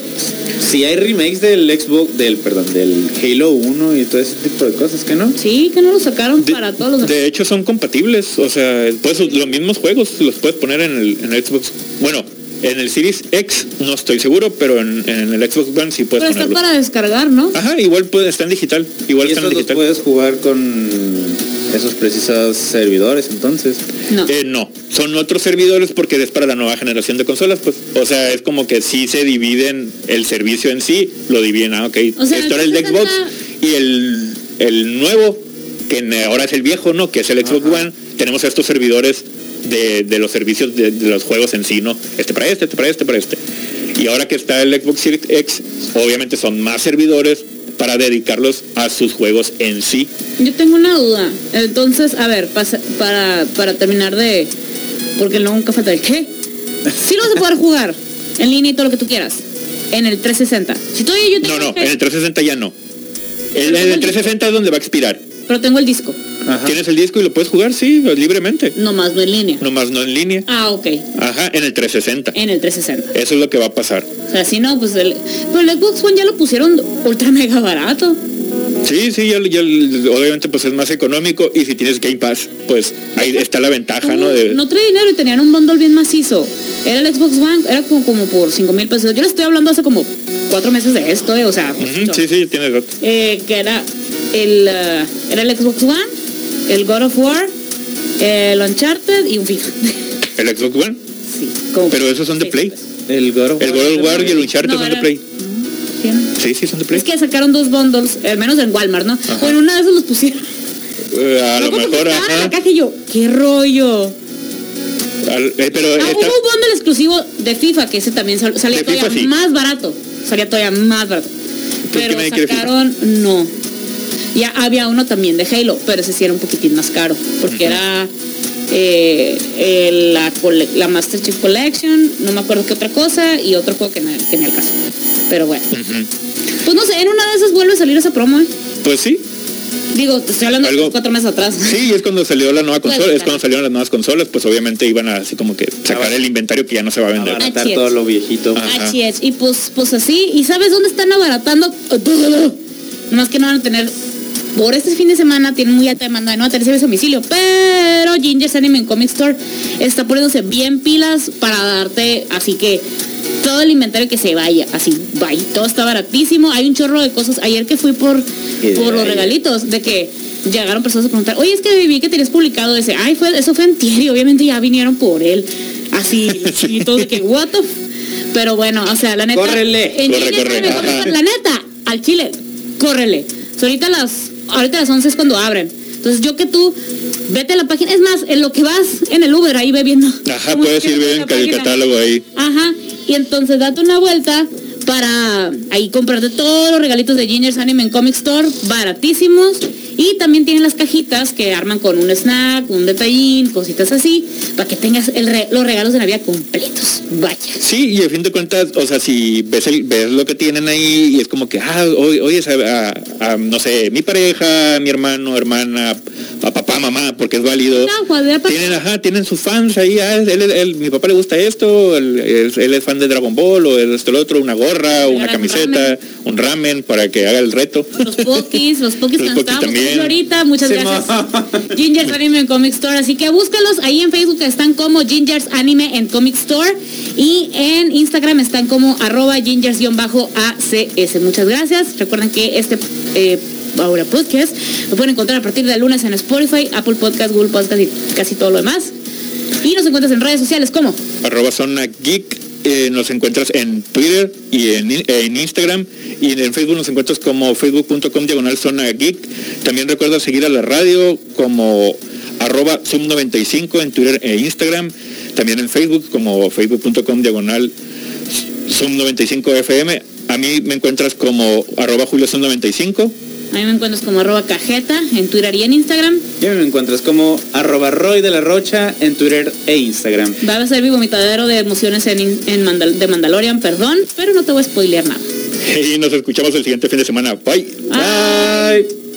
Sí hay remakes del Xbox, del, perdón, del Halo 1 y todo ese tipo de cosas, ¿que no? Sí, que no lo sacaron De, para todos los... de hecho son compatibles, o sea, puedes, los mismos juegos los puedes poner en el, en el Xbox. Bueno, en el Series X no estoy seguro, pero en, en el Xbox One sí puedes Pero está ponerlo. para descargar, ¿no? Ajá, igual puede, está en digital, igual Y está en digital. puedes jugar con esos precisos servidores, entonces. No. Eh, no, son otros servidores porque es para la nueva generación de consolas, pues. O sea, es como que sí se dividen el servicio en sí, lo dividen, ah, ok. O sea, Esto era el de 360 Xbox y el, el nuevo, que ahora es el viejo, ¿no? Que es el Xbox One. Tenemos estos servidores de, de los servicios de, de los juegos en sí, ¿no? Este para este, este para este, para este. Y ahora que está el Xbox Series X, obviamente son más servidores para dedicarlos a sus juegos en sí. Yo tengo una duda. Entonces, a ver, pasa- para, para terminar de... Porque luego nunca falta el qué. Sí lo vas a poder jugar en línea y todo lo que tú quieras. En el 360. Si todavía yo tengo No, no, el- en el 360 ya no. En, el 360 es donde va a expirar. Pero tengo el disco. Ajá. Tienes el disco y lo puedes jugar, sí, libremente. Nomás no en línea. Nomás no en línea. Ah, ok. Ajá, en el 360. En el 360. Eso es lo que va a pasar. O sea, si no, pues el... Pero el Xbox One ya lo pusieron ultra mega barato. Sí, sí, ya, ya, obviamente pues es más económico y si tienes Game Pass, pues ahí está la ventaja, ¿no? De, No trae dinero y tenían un bundle bien macizo. Era el Xbox One, era como, como por 5 mil pesos. Yo le estoy hablando hace como cuatro meses de esto, eh, o sea, sí, sí, tienes razón. eh, que era el, eh, era el Xbox One, el God of War, el Uncharted y un FIFA. El Xbox One. sí, Pero esos son de Play. El God of El God of War y el Uncharted No, son de Play. sí, no. Sí, sí, son de Play. Es que sacaron dos bundles, al menos en Walmart, ¿no? Ajá. Bueno, una de esas los pusieron. Eh, a lo mejor, estaban en la ajá. caja y yo, qué rollo. Al- eh, pero Ah, hubo un bundle exclusivo de FIFA, que ese también sal- salía De todavía FIFA, sí. más barato. Salía todavía más barato. Pero sacaron, no. Ya había uno también de Halo, pero ese sí era un poquitín más caro, porque era eh, eh, la, la Master Chief Collection, no me acuerdo qué otra cosa, y otro juego que no, que ni al caso. Pero bueno. Pues no sé, en una de esas vuelve a salir esa promo, ¿eh? Pues sí, Digo, te estoy hablando de cuatro meses atrás. sí, es cuando salió la nueva Puede consola, es cuando salieron las nuevas consolas, pues obviamente iban a así como que sacar el inventario que ya no se va a vender. Abaratar todo lo viejito. Ah. Ajá. Y pues, pues así. ¿Y sabes dónde están abaratando? Nomás que no van a tener. Por este fin de semana tienen muy alta demanda de no va a tener servicio a domicilio. Pero Ginger's Anime Comic Store está poniéndose bien pilas para darte. Así que todo el inventario que se vaya. Así, vaya. Todo está baratísimo. Hay un chorro de cosas. Ayer que fui por, por los regalitos, de que llegaron personas a preguntar, oye, es que vi que tenías publicado ese. Ay, fue, eso fue en y obviamente ya vinieron por él. Así, y todo de que, what the f-?" Pero bueno, o sea, la neta. Córrele. en Corre, corre, la neta, al chile, córrele. So, ahorita las, ahorita las 11 es cuando abren. Entonces yo que tú, vete a la página, es más, en lo que vas en el Uber ahí ve viendo. Ajá, puedes ir la el catálogo ahí. Ajá, y entonces date una vuelta para ahí comprarte todos los regalitos de Ginger's Anime en Comic Store, baratísimos. Y también tienen las cajitas que arman con un snack, un detallín, cositas así, para que tengas el re- los regalos de Navidad completos. Vaya. Sí, y a fin de cuentas, o sea, si ves, el, ves lo que tienen ahí y es como que, ah, hoy, hoy es a, a- a, no sé, mi pareja, mi hermano, hermana, a papá, mamá, porque es válido. No, Tienen, ajá, tienen sus fans ahí, ah, él, él- él- mi papá le gusta esto, él, es fan de Dragon Ball, o esto, lo otro, una gorra, una camiseta, un ramen para que haga el reto. Los pokis, los pokis Los pokis también. Ahorita, muchas Sí, gracias. mo- Ginger's Anime en Comic Store, así que búscalos ahí en Facebook están como Ginger's Anime en Comic Store y en Instagram están como arroba gingers-acs. Muchas gracias. Recuerden que este eh, ahora podcast lo pueden encontrar a partir del lunes en Spotify, Apple Podcast, Google Podcast y casi todo lo demás. Y nos encuentras en redes sociales como arroba zona geek eh, nos encuentras en Twitter y en, en Instagram. Y en Facebook nos encuentras como facebook.com diagonal zona geek. También recuerda seguir a la radio como arroba sub 95 en Twitter e Instagram. También en Facebook como facebook.com diagonal sub 95 FM a mí me encuentras como arroba julio sub 95 a mí me encuentras como arroba cajeta en Twitter y en Instagram. Y a mí me encuentras como arroba Roy de la Rocha en Twitter e Instagram. Va a ser mi vomitadero de emociones en, en Mandal- de Mandalorian, perdón, pero no te voy a spoilear nada. y nos escuchamos el siguiente fin de semana bye Bye.